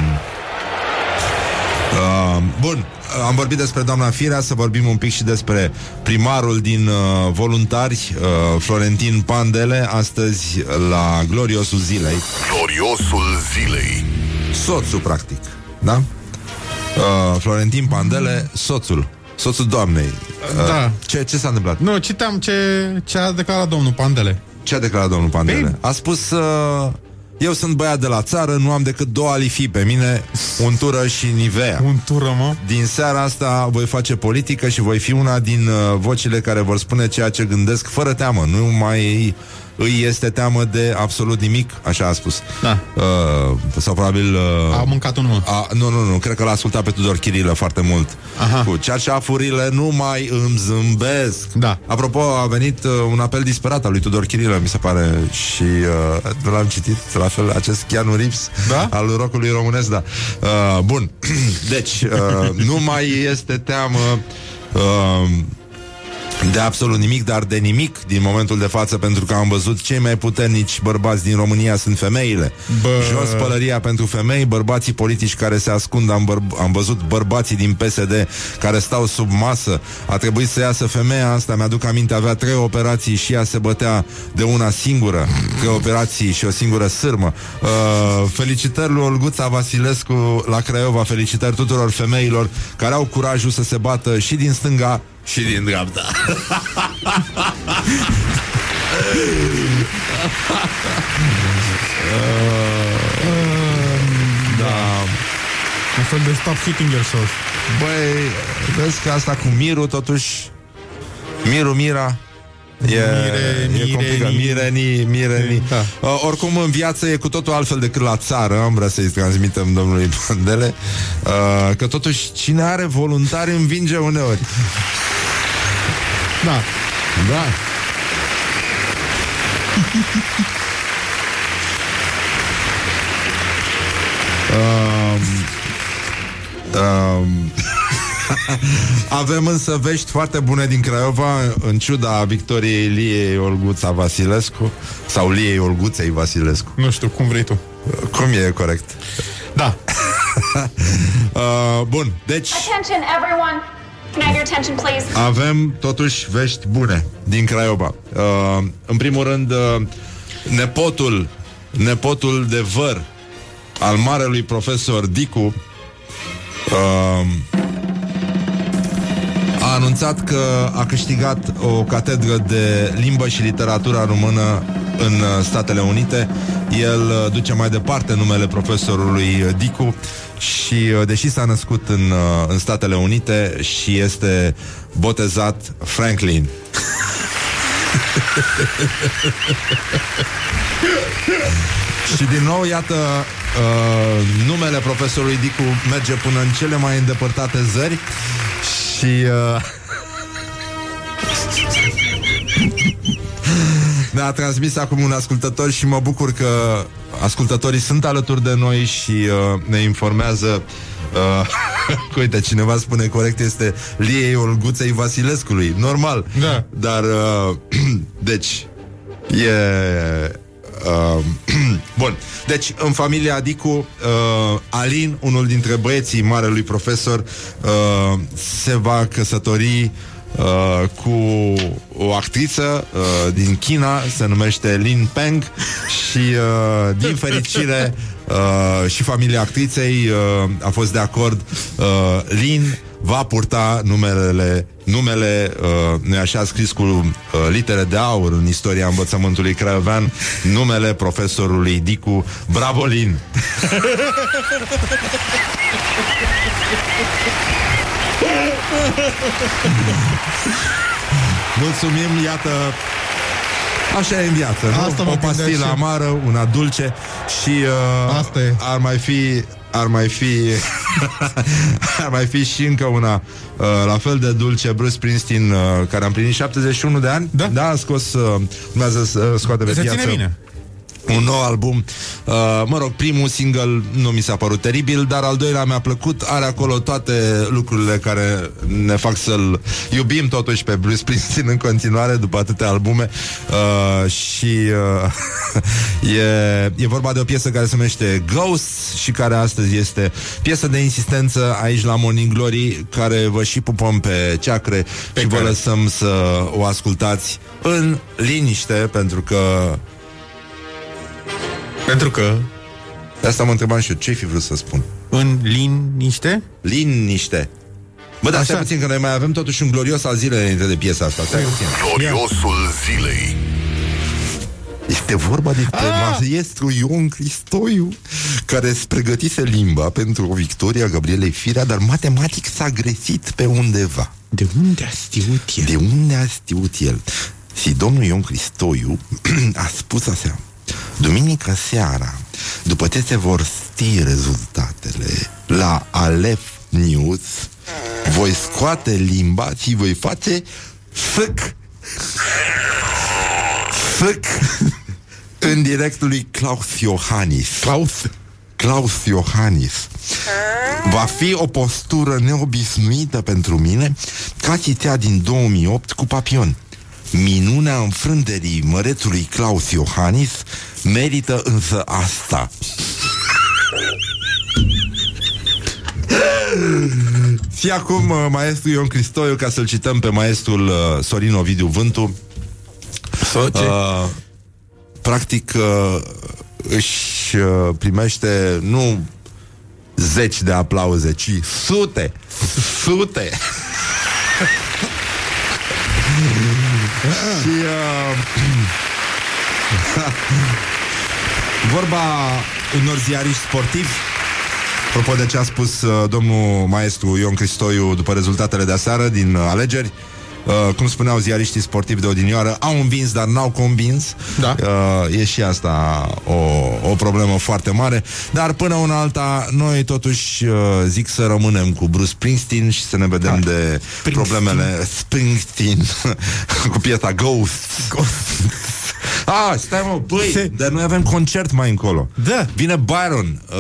uh, bun, am vorbit despre doamna Firea, să vorbim un pic și despre primarul din uh, voluntari, uh, Florentin Pandele, astăzi la gloriosul zilei. Gloriosul zilei Soțul, practic, da? Uh, Florentin Pandele, soțul. Soțul doamnei. Uh, Da. Ce, ce s-a întâmplat? Nu, citeam ce, ce a declarat domnul Pandele. Ce a declarat domnul Pandele? Bine. A spus uh, Eu sunt băiat de la țară, nu am decât două alifii pe mine Untură și Nivea Un tură, mă. Din seara asta voi face politică și voi fi una din uh, vocile care vor spune ceea ce gândesc fără teamă. Nu mai îi este teamă de absolut nimic, așa a spus. Da. Uh, sau probabil... Uh, A mâncat un mă. a, nu, nu, nu, cred că l-a ascultat pe Tudor Chirilă foarte mult Aha. Cu cearșafurile nu mai îmi zâmbesc Da. Apropo, a venit uh, un apel disperat al lui Tudor Chirilă, mi se pare Și uh, nu l-am citit La fel, acest Keanu Reeves Da? Al rocului românesc, da uh, Bun, deci uh, Nu mai este teamă uh, de absolut nimic, dar de nimic din momentul de față, pentru că am văzut cei mai puternici bărbați din România sunt femeile. Bă. Jos pălăria pentru femei, bărbații politici care se ascund, am, băr- am văzut bărbații din PSD care stau sub masă. A trebuit să iasă femeia asta, mi-aduc aminte, avea trei operații și ea se bătea de una singură, trei operații și o singură sârmă. Uh, felicitări lui Olguța Vasilescu la Craiova, felicitări tuturor femeilor care au curajul să se bată și din stânga și din dreapta. da. Un fel de stop hitting yourself. Băi, vezi că asta cu Miru, totuși... Miru Mira, E, Mire, e complicat. Mireni. Mireni, Mireni. Da. Uh, oricum, în viață e cu totul altfel decât la țară. Am vrea să-i transmitem domnului Pandele. Uh, că totuși, cine are voluntari învinge uneori. Da. Da. um, um, avem însă vești foarte bune din Craiova În ciuda victoriei Liei Olguța Vasilescu Sau Liei Olguței Vasilescu Nu știu, cum vrei tu. Cum e corect? Da. Uh, bun, deci Attention, everyone. Can I have your attention, please? avem totuși vești bune din Craiova. Uh, în primul rând, uh, nepotul, nepotul de văr al marelui profesor Dicu uh, a anunțat că a câștigat o catedră de limbă și literatura română în uh, Statele Unite. El uh, duce mai departe numele profesorului uh, Dicu și uh, deși s-a născut în, uh, în Statele Unite și este botezat Franklin. Și din nou, iată, uh, numele profesorului Dicu merge până în cele mai îndepărtate zări și... Uh, ne-a transmis acum un ascultător și mă bucur că ascultătorii sunt alături de noi și uh, ne informează Uh, că uite, cineva spune corect este Liei Olguței Vasilescului Normal Da. Dar, uh, deci E Uh, bun, deci în familia Adicu uh, Alin, unul dintre băieții marelui profesor uh, Se va căsători uh, cu o actriță uh, din China Se numește Lin Peng Și uh, din fericire uh, Și familia actriței uh, A fost de acord uh, Lin va purta numelele numele, uh, nu așa scris cu uh, litere de aur în istoria învățământului craiovean, numele profesorului Dicu Bravolin. Mulțumim, iată Așa e în viață, nu? Asta mă O gândeam pastilă și eu. amară, una dulce Și uh, Asta e. ar mai fi ar mai fi ar mai fi și încă una uh, la fel de dulce Bruce Springsteen uh, care a împlinit 71 de ani Da. da a scos uh, urmează să scoate pe Se piață ține bine. Un nou album. Uh, mă rog, primul single nu mi s-a părut teribil, dar al doilea mi-a plăcut. Are acolo toate lucrurile care ne fac să-l iubim totuși pe Bruce Springsteen în continuare după atâtea albume. Uh, și uh, e, e vorba de o piesă care se numește Ghosts și care astăzi este piesă de insistență aici la Morning Glory, care vă și pupăm pe ceacre Pe și vă care? lăsăm să o ascultați în liniște, pentru că Pentru că de asta mă întrebam și eu, ce fi vrut să spun? în liniște Liniște. Bă, dar stai Așa. puțin, că noi mai avem totuși un glorios al zilei înainte de piesa asta. Stai puțin. Gloriosul zilei. Este vorba de Ah! maestru Ion Cristoiu, care îți pregătise limba pentru o victorie a Gabrielei Firea, dar matematic s-a gresit pe undeva. De unde a știut el? De unde a știut el? Și domnul Ion Cristoiu a spus așa Duminica seara, după ce se vor ști rezultatele la Alef News, voi scoate limba și voi face fâc fâc în direct lui Klaus Iohannis. Klaus. Klaus Iohannis. Va fi o postură neobișnuită pentru mine ca și cea din 2008 cu Papion. Minunea înfrângerii mărețului Klaus Iohannis merită însă asta. Și acum uh, maestru Ion Cristoiu, ca să-l cităm pe maestrul uh, Sorin Ovidiu Vântu, Soce. Uh, practic uh, își uh, primește nu zeci de aplauze, ci sute, sute. Și uh, vorba unor ziariști sportivi. Apropo de ce a spus uh, domnul maestru Ion Cristoiu după rezultatele de aseară din uh, alegeri, Uh, cum spuneau ziariștii sportivi de odinioară, au învins, dar n-au convins. Da. Uh, e și asta o, o problemă foarte mare. Dar până una alta, noi totuși uh, zic să rămânem cu Bruce Springsteen și să ne vedem Da. de Springsteen. problemele Springsteen cu piesa Ghost. Ah, stai mă, băi, Se- dar noi avem concert mai încolo. Da. Vine Byron. Uh,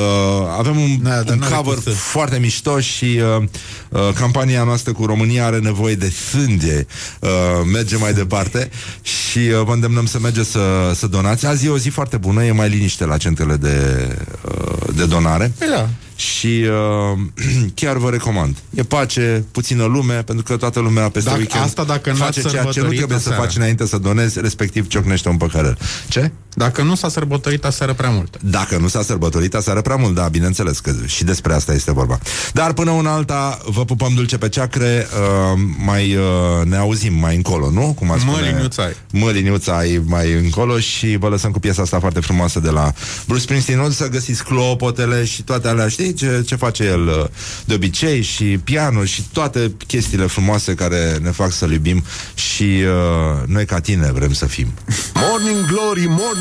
avem un, Da, dar un n-are cover cum să- foarte mișto și uh, uh, campania noastră cu România are nevoie de sânge. Uh, merge mai departe și uh, vă îndemnăm să mergeți să, să donați. Azi e o zi foarte bună, e mai liniște la centrele de, uh, de donare. Păi da. Și uh, chiar vă recomand. E pace, puțină lume, pentru că toată lumea peste Dacă- weekend asta dacă n-ați face ceea ce nu sărbătorit trebuie să aseară. faci înainte să donezi, respectiv ciocnește un păcărel. Ce? Dacă nu s-a sărbătorit aseară prea mult. Dacă nu s-a sărbătorit aseară prea mult, da, bineînțeles că și despre asta este vorba. Dar până una alta, vă pupăm dulce pe ceacre, uh, mai uh, ne auzim mai încolo, nu? Cum ar spune? Măliniuța ai. Măliniuța ai mai încolo și vă lăsăm cu piesa asta foarte frumoasă de la Bruce Springsteen. Nu să găsiți clopotele și toate alea, știi ce, ce face el uh, de obicei și pianul și toate chestiile frumoase care ne fac să-l iubim și uh, noi ca tine vrem să fim. Morning Glory, Morning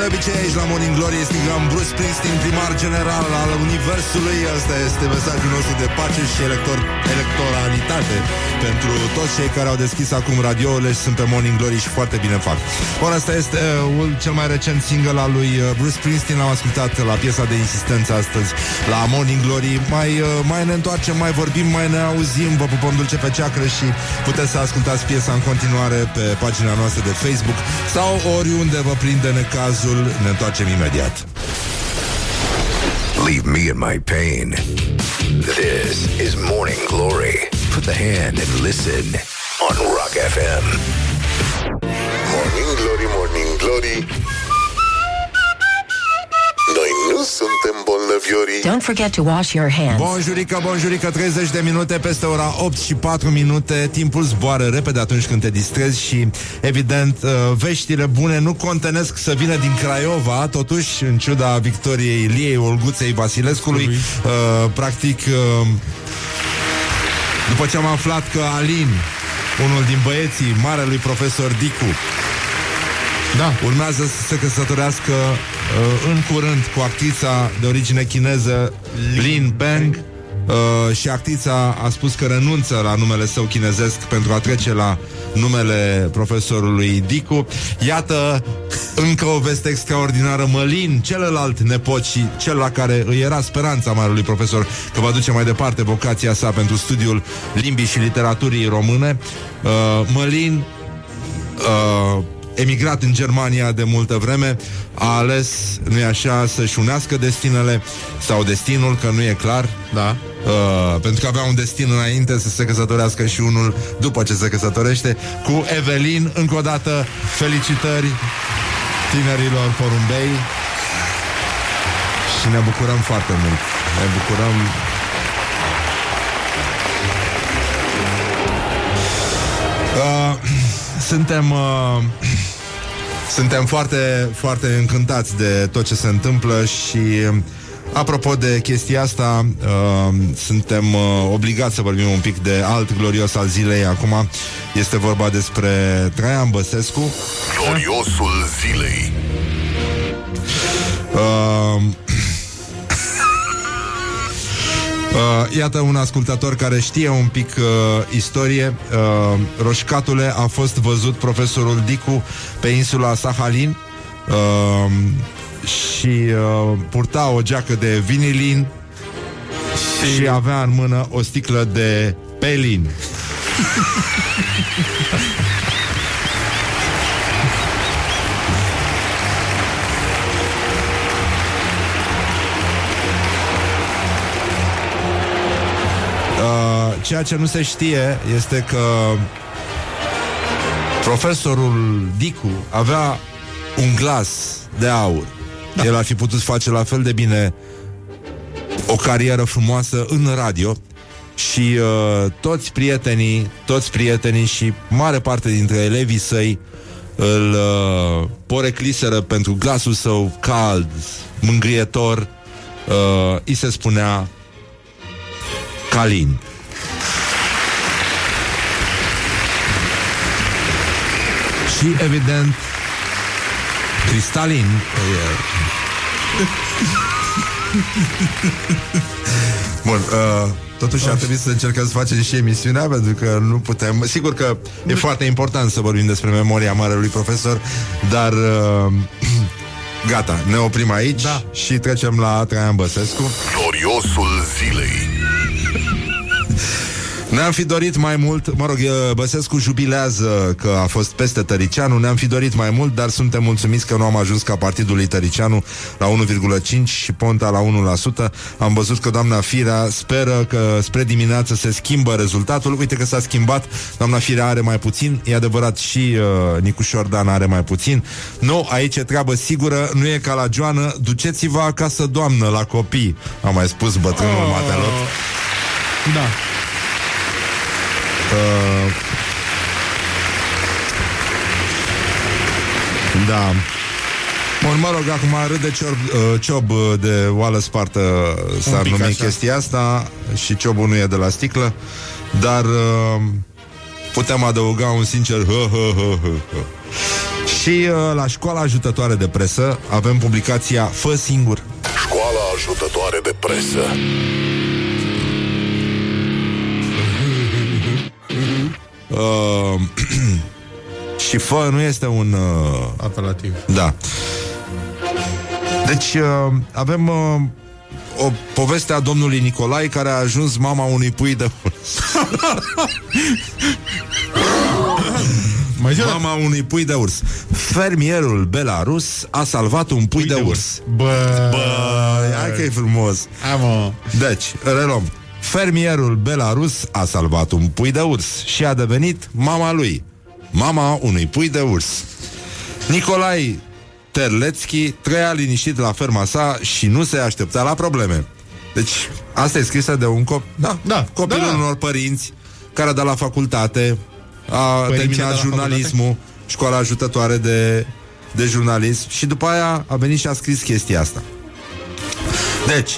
De obicei aici la Morning Glory strigăm Bruce Springsteen, primar general al Universului. Asta este mesajul nostru de pace și elector, electoralitate Pentru toți cei care au deschis acum radiourile și sunt pe Morning Glory și foarte bine fac. Ora asta este uh, ul- cel mai recent single al lui uh, Bruce Springsteen? L-am ascultat la piesa de insistență astăzi la Morning Glory. Mai, uh, mai ne întoarcem, mai vorbim, mai ne auzim. Vă pupăm dulce pe ceacră și puteți să ascultați piesa în continuare pe pagina noastră de Facebook Sau oriunde vă prinde necazul, ne întoarcem imediat Leave me in my pain. This is Morning Glory. Put the hand and listen on Rock FM. Morning Glory, Morning Glory Noi nu suntem bolnăviorii Don't forget to wash your hands. Bonjurică, bonjurică, 30 de minute peste ora 8 și 4 minute Timpul zboară repede atunci când te distrezi Și, evident, uh, veștile bune nu contenesc să vină din Craiova Totuși, în ciuda victoriei Iliei Olguței Vasilescului uh, Practic, uh, după ce am aflat că Alin unul din băieții marelui profesor Dicu Da. Urmează să se căsătorească uh, în curând cu actrița de origine chineză Lin Beng uh, și actrița a spus că renunță la numele său chinezesc pentru a trece la numele profesorului Dicu. Iată încă o veste extraordinară. Mălin, celălalt nepot și cel la care îi era speranța marelui profesor că va duce mai departe vocația sa pentru studiul limbii și literaturii române. Uh, Mălin uh, emigrat în Germania de multă vreme, a ales, nu-i așa, să-și unească destinele sau destinul, că nu e clar, Da. uh, pentru că avea un destin înainte să se căsătorească și unul după ce se căsătorește, cu Evelin. Încă o dată, felicitări tinerilor porumbei și ne bucurăm foarte mult. Ne bucurăm suntem uh, suntem foarte, foarte încântați de tot ce se întâmplă și apropo de chestia asta, uh, suntem uh, obligați să vorbim un pic de alt glorios al zilei. Acum este vorba despre Traian Băsescu. Gloriosul zilei Uh, Uh, iată un ascultător care știe un pic uh, istorie. Uh, Roșcatule a fost văzut profesorul Dicu pe insula Sahalin uh, și uh, purta o geacă de vinilin și... și avea în mână o sticlă de pelin. ceea ce nu se știe este că profesorul Dicu avea un glas de aur. Da. El ar fi putut face la fel de bine o carieră frumoasă în radio și uh, toți prietenii, toți prietenii și mare parte dintre elevii săi îl uh, porecliseră pentru glasul său cald, mângâietor, uh, îi se spunea Calin. Și evident Cristalin. Bun, uh, totuși ar trebui să încercăm să facem și emisiunea Pentru că nu putem. Sigur că e foarte important să vorbim despre memoria marelui profesor Dar uh, Gata, ne oprim aici Da. Și trecem la Traian Băsescu. Gloriosul zilei Ne-am fi dorit mai mult, mă rog, e, Băsescu jubilează că a fost peste Tăricianu, ne-am fi dorit mai mult, dar suntem mulțumiți că nu am ajuns ca partidul lui Tăricianu la 1,5 și Ponta la 1%. Am văzut că doamna Firea speră că spre dimineață se schimbă rezultatul. Uite că s-a schimbat, doamna Firea are mai puțin, e adevărat și uh, Nicu Șordan are mai puțin. Nu, aici e treabă sigură, nu e ca la Joană, duceți-vă acasă, doamnă, la copii, a mai spus bătrânul oh. Matelot. Da. Uh, da. Bun, mă rog, acum râde ciob, uh, ciob uh, de oală spartă s-ar pic numi așa. chestia asta și ciobul nu e de la sticlă, dar uh, putem adăuga un sincer hă, hă, hă, hă, hă. Și uh, la școala ajutătoare de presă avem publicația Fă singur. Școala ajutătoare de presă Uh, și Fă nu este un... Uh, Apelativ. Da. Deci uh, avem uh, o poveste a domnului Nicolai care a ajuns mama unui pui de urs. Mai zi Mama unui pui de urs. Fermierul belarus a salvat un pui, de, urs. Bă, Bă, hai că e frumos. Hai, mă. Deci, reluăm. Fermierul belarus a salvat un pui de urs și a devenit mama lui. Mama unui pui de urs. Nicolai Terlețchi trăia liniștit la ferma sa și nu se aștepta la probleme. Deci, asta e scrisă de un cop... Da, Da, copilul da. unor părinți care a dat la facultate, a Părinții terminat a dat la jurnalismul, școala ajutătoare de, de jurnalism și după aia a venit și a scris chestia asta. Deci,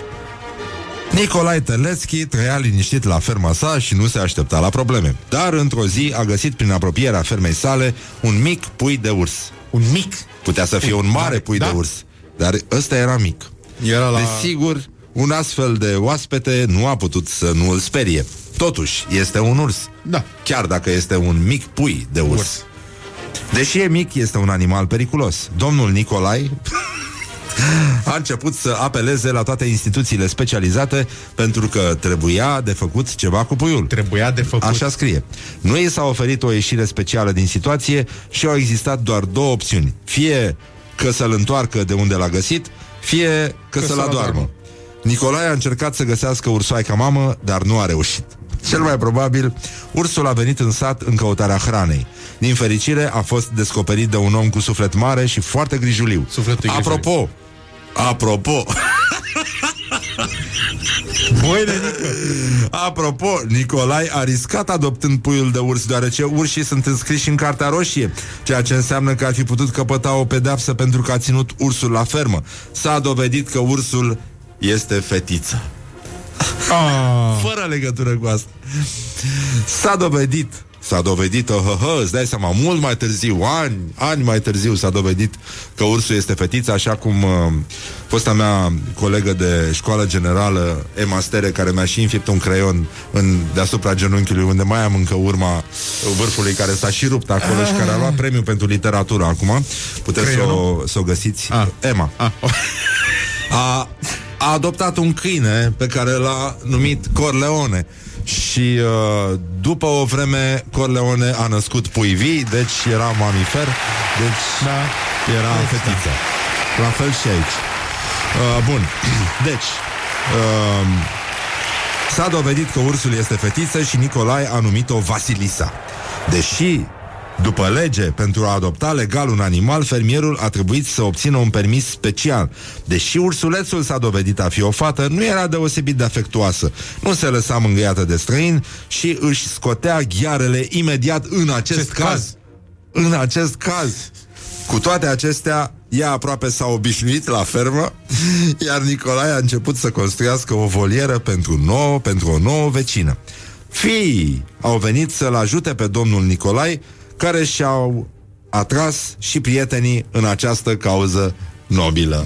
Nicolae Terlețchi trăia liniștit la ferma sa și nu se aștepta la probleme. Dar într-o zi a găsit prin apropierea fermei sale un mic pui de urs. Un mic. Putea să fie un mare pui da. de urs, dar ăsta era mic. Era la... Desigur, un astfel de oaspete nu a putut să nu îl sperie. Totuși, este un urs. Da. Chiar dacă este un mic pui de urs. Urs. Deși e mic, este un animal periculos. Domnul Nicolai a început să apeleze la toate instituțiile specializate pentru că trebuia de făcut ceva cu puiul. Trebuia de făcut. Așa scrie. Nu i s-a oferit o ieșire specială din situație și au existat doar două opțiuni. Fie că să-l întoarcă de unde l-a găsit, fie că, că să-l adoarmă. Nicolae a încercat să găsească ursoaica mamă, dar nu a reușit. Cel mai probabil, ursul a venit în sat în căutarea hranei. Din fericire, a fost descoperit de un om cu suflet mare și foarte grijuliu. Sufletul e Apropo, apropo, Băi, nenică. Apropo, Nicolai a riscat adoptând puiul de urs Deoarece urșii sunt înscriși în Cartea Roșie Ceea ce înseamnă că ar fi putut căpăta o pedeapsă Pentru că a ținut ursul la fermă S-a dovedit că ursul este fetiță Ah. Fără legătură cu asta S-a dovedit S-a dovedit, oh, oh, oh, îți dai seama, mult mai târziu, ani, ani mai târziu s-a dovedit că ursul este fetiță, așa cum uh, fosta mea colegă de școală generală, Emma Stere, care mi-a și înfipt un creion în, deasupra genunchiului, unde mai am încă urma vârfului care s-a și rupt acolo și care a luat premiu pentru literatură acum. Puteți să o, să o găsiți. Ah. Emma. Ah. A, a adoptat un câine pe care l-a numit Corleone și uh, după o vreme Corleone a născut pui vii, deci era mamifer, deci Da. era fetiță. La fel și aici. Uh, bun, deci uh, s-a dovedit că ursul este fetiță și Nicolae a numit-o Vasilisa. Deși După lege, pentru a adopta legal un animal, fermierul a trebuit să obțină un permis special. Deși ursulețul s-a dovedit a fi o fată, nu era deosebit de afectuoasă. Nu se lăsa mângâiată de străini și își scotea ghiarele imediat în acest Acest caz. caz. În acest caz. Cu toate acestea, ea aproape s-a obișnuit la fermă, iar Nicolae a început să construiască o volieră pentru, nouă, pentru o nouă vecină. Fiii au venit să-l ajute pe domnul Nicolae, care și-au atras și prietenii în această cauză nobilă.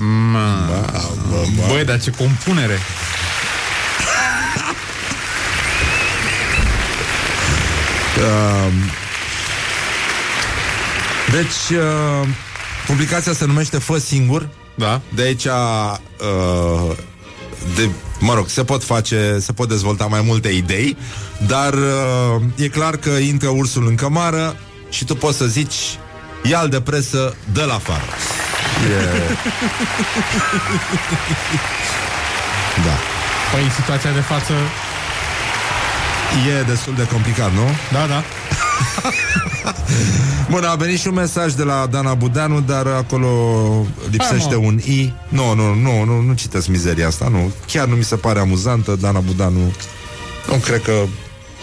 Băi, dar ce compunere! Deci, uh, publicația se numește Fă singur. Da. De aici, uh, de, mă rog, se pot face, se pot dezvolta mai multe idei, dar uh, e clar că intră ursul în cămară și tu poți să zici ia de presă, dă la afară. E... da. Păi, situația de față... E destul de complicat, nu? Da, da. Bun, a venit și un mesaj de la Dana Budeanu, dar acolo lipsește Hai, mă. un I. Nu, nu, nu, nu, nu citesc mizeria asta, nu. Chiar nu mi se pare amuzantă, Dana Budeanu. Nu cred că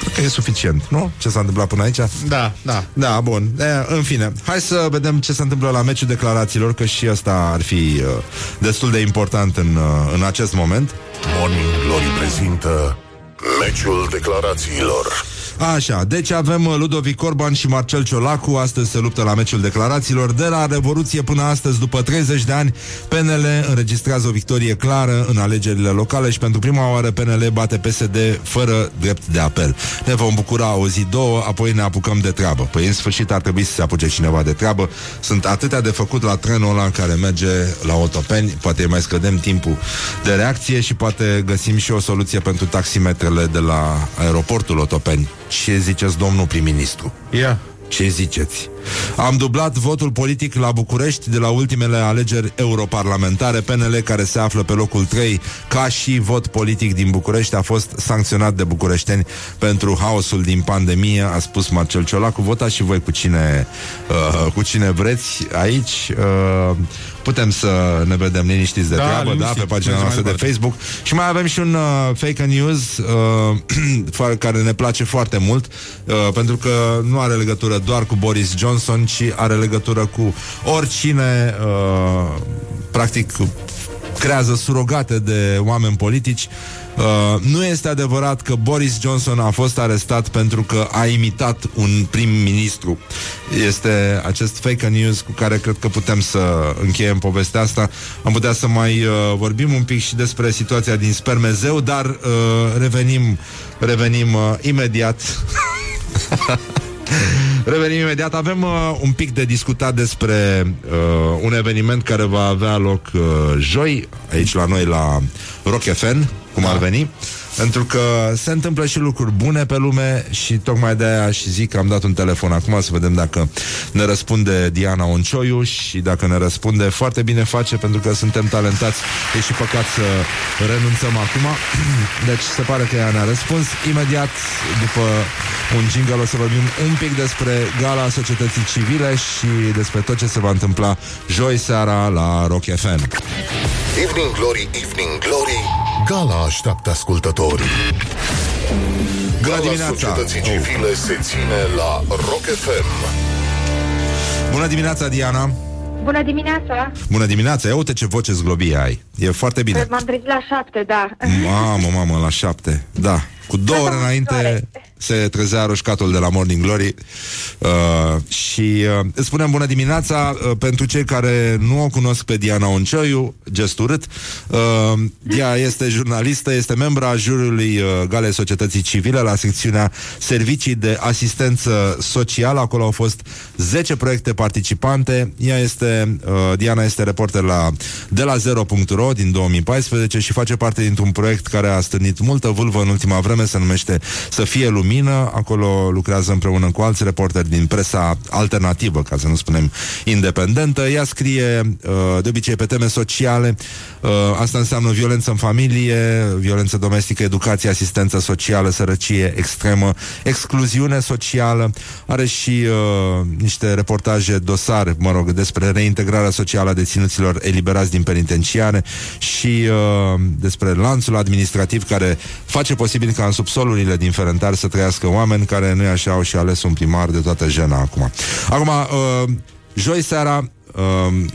cred că e suficient, nu? Ce s-a întâmplat până aici? Da, da. Da, bun. E, în fine, hai să vedem ce se întâmplă la meciul declarațiilor, că și asta ar fi uh, destul de important în, uh, în acest moment. Morning Glory prezintă Meciul declarațiilor Așa, deci avem uh, Ludovic Orban și Marcel Ciolacu Astăzi se luptă la meciul declarațiilor De la Revoluție până astăzi, după 30 de ani PNL înregistrează o victorie clară În alegerile locale și pentru prima oară PNL bate PSD fără drept de apel. Ne vom bucura o zi, două Apoi ne apucăm de treabă. Păi în sfârșit ar trebui să se apuce cineva de treabă. Sunt atâtea de făcut la trenul ăla Care merge la Otopeni. Poate mai scădem timpul de reacție Și poate găsim și o soluție pentru taximetrele De la aeroportul Otopeni ce ziceți, domnul prim-ministru? Ia. Ce ziceți? Am dublat votul politic la București de la ultimele alegeri europarlamentare. PNL, care se află pe locul 3, ca și vot politic din București, a fost sancționat de bucureșteni pentru haosul din pandemie, a spus Marcel Ciolacu. Votați și voi cu cine, uh, cu cine vreți aici. Uh, putem să ne vedem liniștiți de Da, treabă, da, liniștit. pe pagina Mergem noastră mai de departe. Facebook. Și mai avem și un uh, fake news uh, care ne place foarte mult, uh, pentru că nu are legătură doar cu Boris Johnson, ci are legătură cu oricine, uh, practic, creează surogate de oameni politici. Uh, nu este adevărat că Boris Johnson a fost arestat pentru că a imitat un prim-ministru. Este acest fake news cu care cred că putem să încheiem povestea asta. Am putea să mai uh, vorbim un pic și despre situația din spermezeu, dar uh, revenim, revenim uh, imediat. Revenim imediat. Avem uh, un pic de discutat despre uh, un eveniment care va avea loc uh, joi, aici la noi la Rock FM, cum ar veni. Pentru că se întâmplă și lucruri bune pe lume și tocmai de aia și zic că am dat un telefon acum să vedem dacă ne răspunde Diana Oncioiu și dacă ne răspunde foarte bine face pentru că suntem talentați. E și păcat să renunțăm acum. Deci se pare că ea ne-a răspuns. Imediat după un jingle o să vorbim un pic despre gala societății civile și despre tot ce se va întâmpla joi seara la Rock FM. Evening Glory, Evening Glory Gala așteaptă ascultătorii Bună Gala dimineața! societății Oh. civile se ține la Rock FM Bună dimineața, Diana! Bună dimineața! Bună dimineața! Ia uite ce voce zglobie ai. E foarte bine. M-am trezit la șapte, da. Mamă, mamă, la șapte. Da. Cu două ore înainte se trezea roșcatul de la Morning Glory uh, și uh, îți spunem bună dimineața uh, pentru cei care nu o cunosc pe Diana Oncioiu, gest urât. Uh, ea este jurnalistă, este membra a jurului uh, Gale Societății Civile la secțiunea Servicii de Asistență Socială. Acolo au fost 10 proiecte participante. Ea este, uh, Diana este reporter la de la zero.ro Ro din 2014 și face parte dintr-un proiect care a stârnit multă vâlvă în ultima vreme, se numește Să fie lumină. Acolo lucrează împreună cu alți reporteri din presa alternativă, ca să nu spunem independentă. Ea scrie uh, de obicei pe teme sociale. Uh, asta înseamnă violență în familie, violență domestică, educație, asistență socială, sărăcie extremă, excluziune socială. Are și uh, niște reportaje dosare, mă rog, despre reintegrarea socială a deținuților eliberați din penitenciare și uh, despre lanțul administrativ care face posibil ca în subsolurile din Ferentari să trăiască oameni care nu așa au și ales un primar de toată jena acum. Acum, uh, joi seara Um,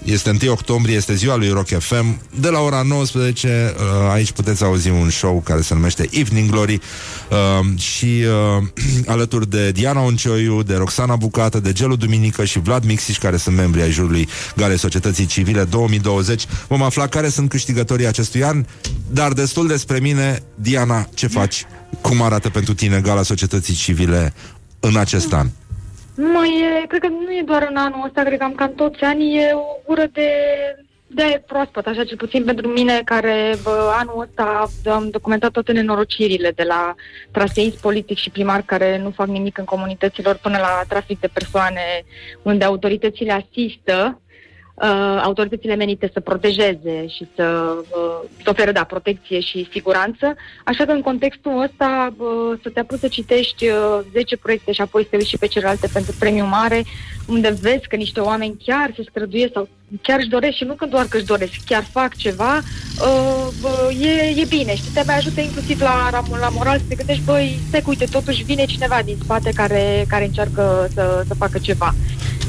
este 1 octombrie, este ziua lui Rock FM. De la ora 19, uh, aici puteți auzi un show care se numește Evening Glory um, și uh, alături de Diana Oncioiu, de Roxana Bucată, de Gelu Duminică și Vlad Mixiș, care sunt membri ai jurului Gale Societății Civile 2020. Vom afla care sunt câștigătorii acestui an, dar destul despre mine, Diana, ce faci? Cum arată pentru tine Gala Societății Civile în acest an? Nu e, cred că nu e doar în anul ăsta, cred că am ca în toți anii, e o gură de, de proaspăt, așa cel puțin pentru mine, care bă, anul ăsta am documentat toate nenorocirile de la traseism politic și primar care nu fac nimic în comunităților până la trafic de persoane unde autoritățile asistă uh, autoritățile menite să protejeze și să, uh, să ofere, da, protecție și siguranță. Așa că în contextul ăsta uh, să te apuci să citești uh, 10 proiecte și apoi să te uiți și pe celelalte pentru premiu mare, unde vezi că niște oameni chiar se străduie sau chiar își doresc și nu că doar că își doresc, chiar fac ceva, uh, bă, e, e bine. Și te mai ajută inclusiv la, la, la moral să te gândești, băi, stai, uite, totuși vine cineva din spate care, care încearcă să, să facă ceva.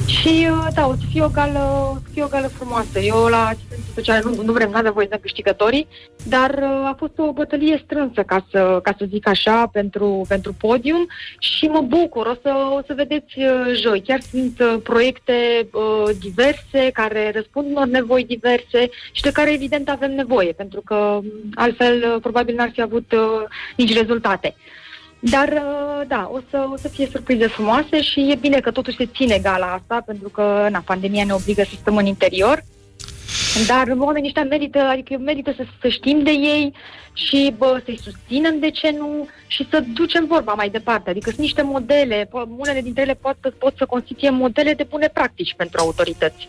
Și uh, da, o să fie o gală, o să fie o gală frumoasă. Eu la asistență socială nu, nu vrem nada voi să câștigătorii, dar uh, a fost o bătălie strânsă, ca să, ca să zic așa, pentru, pentru podium și mă bucur. O să, o să vedeți uh, joi. Chiar sunt uh, proiecte uh, diverse care răspund unor nevoi diverse și de care evident avem nevoie, pentru că um, altfel uh, probabil n-ar fi avut uh, nici rezultate. Dar, uh, da, o să, o să fie surprize frumoase și e bine că totuși se ține gala asta, pentru că, na, pandemia ne obligă să stăm în interior. Dar oamenii ăștia merită, adică merită să, să știm de ei și bă, să-i susținem, de ce nu, și să ducem vorba mai departe. Adică sunt niște modele, po- unele dintre ele pot, pot să constituie modele de bune practici pentru autorități.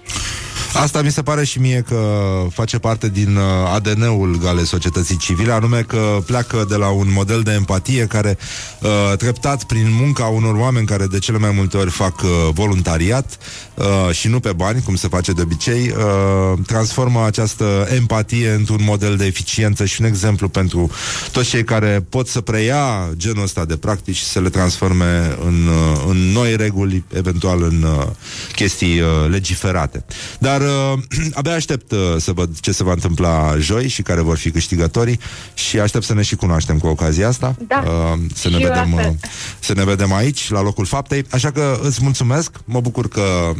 Asta mi se pare și mie că face parte din uh, ADN-ul Gale Societății Civile, anume că pleacă de la un model de empatie care, uh, treptat prin munca unor oameni care de cele mai multe ori fac uh, voluntariat uh, și nu pe bani, cum se face de obicei, uh, transformă această empatie într-un model de eficiență și un exemplu pentru toți cei care pot să preia genul ăsta de practici și să le transforme în, uh, în noi reguli, eventual în uh, chestii uh, legiferate. Dar uh, abia aștept uh, să văd ce se va întâmpla joi și care vor fi câștigătorii și aștept să ne și cunoaștem cu ocazia asta. Da. Uh, să, ne Și eu la vedem, uh, fel. să ne vedem aici, la locul faptei. Așa că îți mulțumesc, mă bucur că uh,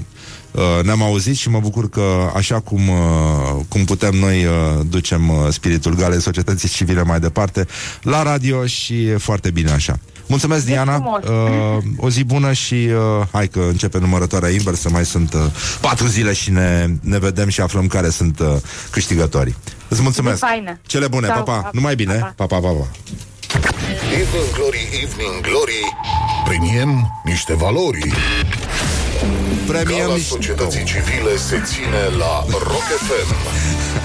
ne-am auzit și mă bucur că așa cum, uh, cum putem noi uh, ducem uh, spiritul galei societății civile mai departe la radio și e foarte bine așa. Mulțumesc, Diana. frumos. Uh, o zi bună și uh, hai că începe numărătoarea inversă. Mai sunt uh, patru zile și ne, ne vedem și aflăm care sunt uh, câștigătorii. Îți mulțumesc. E faină. Cele bune. Ciao, pa, pa. pa. Numai bine. Pa, Pa, pa, pa, pa. Evening Glory, Evening Glory Premiem niște valori Premiem Gala niște- societății civile se ține la Rock FM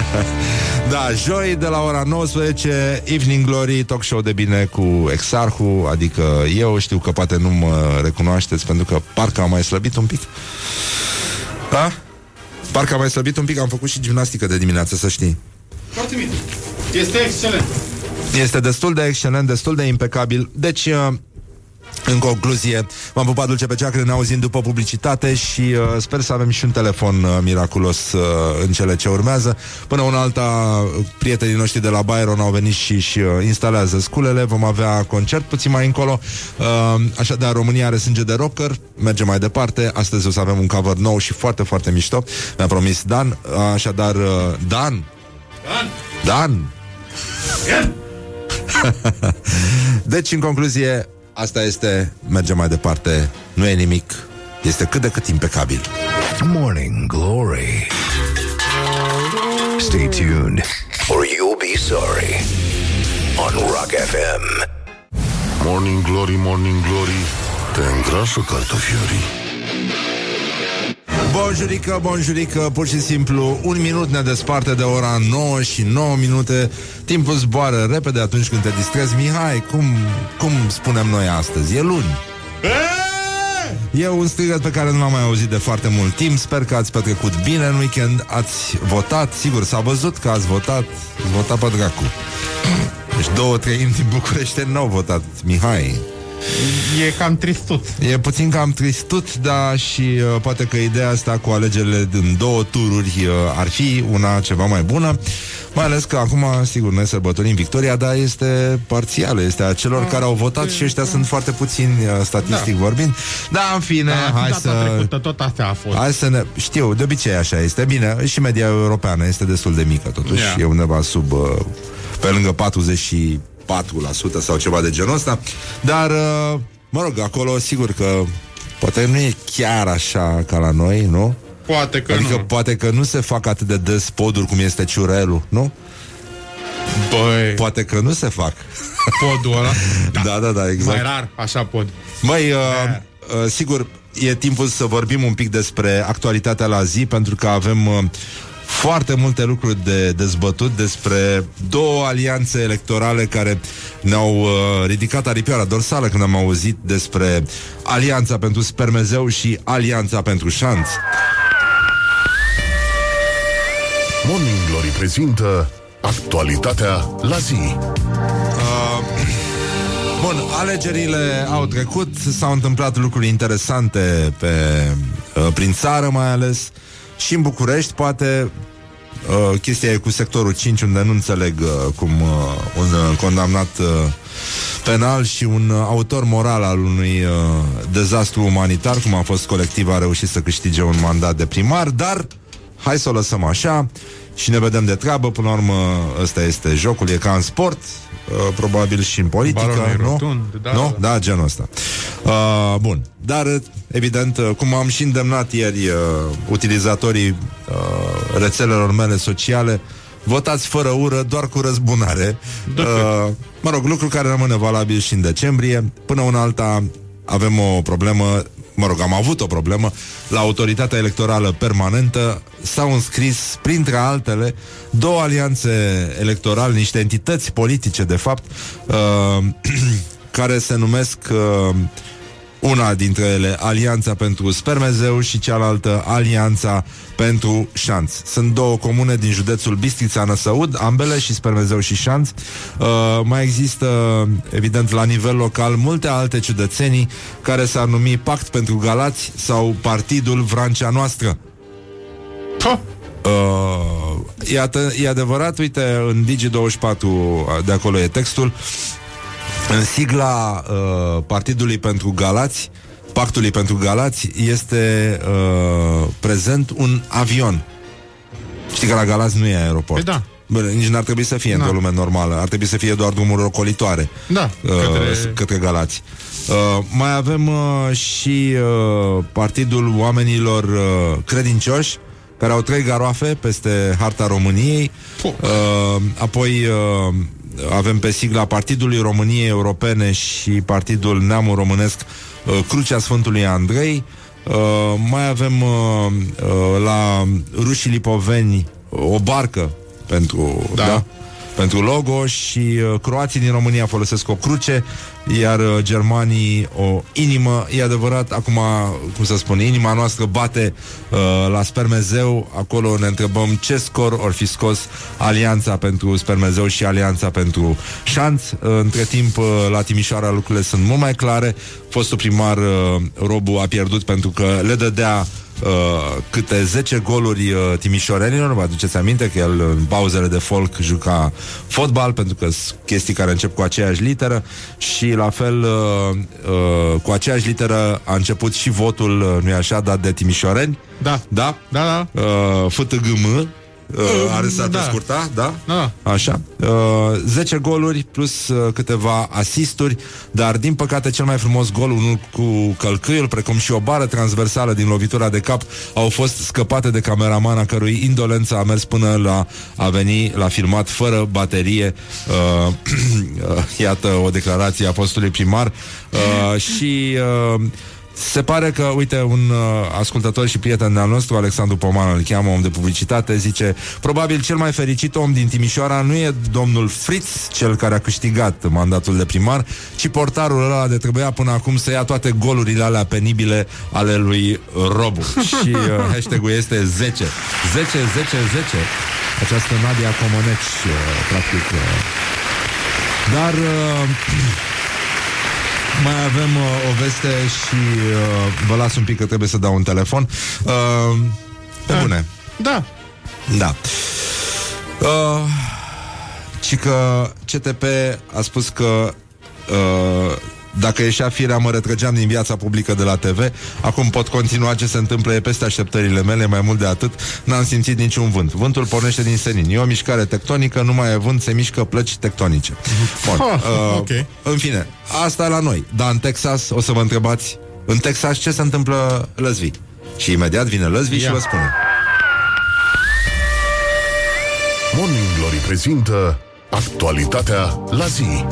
Da, joi de la ora 19 Evening Glory, talk show de bine cu Exarhu Adică eu știu că poate nu mă recunoașteți Pentru că parcă am mai slăbit un pic Da? Parcă am mai slăbit un pic Am făcut și gimnastică de dimineață, să știi Foarte bine. Este excelent. Este destul de excelent, destul de impecabil Deci... uh, în concluzie, m-am pupat dulce pe ceacră, ne auzim după publicitate și uh, sper să avem și un telefon uh, miraculos uh, în cele ce urmează. Până una alta, uh, prietenii noștri de la Byron au venit și, și uh, instalează sculele, vom avea concert puțin mai încolo. Uh, așadar, România are sânge de rocker, merge mai departe. Astăzi o să avem un cover nou și foarte, foarte mișto. Mi-a promis Dan. Așadar, uh, Dan, Dan, Dan, Dan. Deci, în concluzie, asta este, mergem mai departe, nu e nimic, este cât de cât impecabil. Morning Glory. Stay tuned or you'll be sorry on Rock FM. Morning Glory, Morning Glory Te îngrașă cartofiorii Bonjurică, bonjurică, pur și simplu Un minut ne desparte de ora 9 și 9 minute. Timpul zboară repede atunci când te distrezi. Mihai, cum, cum spunem noi astăzi? E luni. E un strigăt pe care nu l-am mai auzit de foarte mult timp. Sper că ați petrecut bine în weekend. Ați votat, sigur, s-a văzut că ați votat. Ați votat pe dracu. Deci două treimi din București n-au votat. Mihai E cam tristut. E puțin cam tristut, dar și uh, poate că ideea asta cu alegerile din două tururi uh, ar fi una ceva mai bună. Mai ales că acum, sigur, noi sărbătorim victoria, dar este parțială, este a celor Ah, care au votat și ăștia sunt foarte puțini, uh, statistic vorbind. Da, în fine, Da, hai data să... trecută tot astea a fost. Hai să ne... Știu, de obicei așa este. Bine, și media europeană este destul de mică, totuși. Yeah. E undeva sub... Uh, pe lângă 44% sau ceva de genul ăsta. Dar, uh, mă rog, acolo, sigur că poate nu e chiar așa ca la noi, nu? Poate că adică nu. poate că nu se fac atât de des poduri cum este ciurelul, nu? Băi, Poate că nu se fac. podul ăla. Da, da, da, exact. Mai rar, așa pod. Măi, uh, uh, sigur, e timpul să vorbim un pic despre actualitatea la zi, pentru că avem uh, foarte multe lucruri de dezbătut despre două alianțe electorale care ne-au uh, ridicat aripioara dorsală când am auzit despre Alianța pentru Spermezeu și Alianța pentru Șanț. Morning Glory prezintă Actualitatea la zi Bun, alegerile au trecut, s-au întâmplat lucruri interesante pe, uh, prin țară mai ales și în București, poate uh, chestia e cu sectorul 5 unde nu înțeleg uh, cum uh, un uh, condamnat uh, penal și un uh, autor moral al unui uh, dezastru umanitar, cum a fost colectiv, a reușit să câștige un mandat de primar, dar hai să o lăsăm așa și ne vedem de treabă. Până la urmă, ăsta este jocul, e ca în sport, uh, probabil și în politică, Balonul e nu? rotund, da, nu? da. Da, genul ăsta. Uh, bun. Dar, uh, evident, uh, cum am și îndemnat ieri uh, utilizatorii uh, rețelelor mele sociale, votați fără ură, doar cu răzbunare. Uh, mă rog, lucru care rămâne valabil și în decembrie. Până una alta avem o problemă mă rog, am avut o problemă. La autoritatea electorală permanentă s-au înscris, printre altele, două alianțe electorale, niște entități politice, de fapt, uh, care se numesc uh, una dintre ele Alianța pentru Spermezeu și cealaltă Alianța pentru Șanț. Sunt două comune din județul Bistrița Năsăud, ambele și Spermezeu și Șanț. Uh, mai există, evident, la nivel local multe alte ciudățenii care s-ar numi Pact pentru Galați sau Partidul Vrancea Noastră. Puh. Uh, iată, e adevărat, uite, în Digi24 de acolo e textul. În sigla uh, Partidului pentru Galați, Pactului pentru Galați, este uh, prezent un avion. Știi că la Galați nu e aeroport. Păi da. Bă, nici n-ar trebui să fie Da. într-o lume normală. Ar trebui să fie doar drumuri ocolitoare Da, uh, către- către Galați. Uh, mai avem uh, și uh, Partidul Oamenilor uh, Credincioși, care au trei garoafe peste harta României. Puh. Uh, apoi uh, avem pe sigla Partidului României Europene și Partidul Neamul Românesc uh, Crucea Sfântului Andrei. Uh, mai avem uh, uh, la Rușii Lipoveni o barcă pentru, Da. da, pentru logo și uh, croații din România folosesc o cruce, iar uh, germanii o inimă. E adevărat, acum, cum să spun, inima noastră bate uh, la spermezeu, acolo ne întrebăm ce scor or fi scos Alianța pentru spermezeu și Alianța pentru șanț. Uh, între timp, uh, la Timișoara lucrurile sunt mult mai clare. Fostul primar uh, Robu a pierdut pentru că le dădea uh, câte 10 goluri uh, timișorenilor, vă aduceți aminte că el în pauzele de folk juca fotbal, pentru că sunt chestii care încep cu aceeași literă și la fel uh, uh, cu aceeași literă a început și votul, uh, nu-i așa, dat de timișoreni, Da. da? Da, da. Uh, FTGM, uh, are să da. pe scurta, da? Da. Așa. Uh, 10 goluri plus uh, câteva asisturi, dar din păcate cel mai frumos gol, unul cu călcâiul, precum și o bară transversală din lovitura de cap, au fost scăpate de cameraman a cărui indolență a mers până la a veni, l-a filmat fără baterie. Uh, uh, iată o declarație a postului primar. Uh, și uh, se pare că, uite, un uh, ascultător și prieten al nostru, Alexandru Poman, îl cheamă om de publicitate, zice Probabil cel mai fericit om din Timișoara nu e domnul Fritz, cel care a câștigat mandatul de primar, ci portarul ăla de trebuia până acum să ia toate golurile alea penibile ale lui Robu. și uh, hashtag-ul este 10. 10, 10, 10. Această Nadia Comoneci, uh, practic. Uh. Dar... Uh, mai avem uh, o veste și uh, vă las un pic că trebuie să dau un telefon. Uh, pe Da. bune. Da. Da. Uh, și că CTP a spus că uh, dacă ieșea firea, mă retrăgeam din viața publică de la TV. Acum pot continua ce se întâmplă, e peste așteptările mele, mai mult de atât, n-am simțit niciun vânt. Vântul pornește din senin. E o mișcare tectonică, nu mai e vânt, se mișcă plăci tectonice. Bun, Ha, uh, ok. În fine, asta la noi. Dar în Texas, o să vă întrebați, în Texas ce se întâmplă Lăzvi? Și imediat vine Lăzvi și Ia. vă spune. Morning Glory prezintă actualitatea la zi.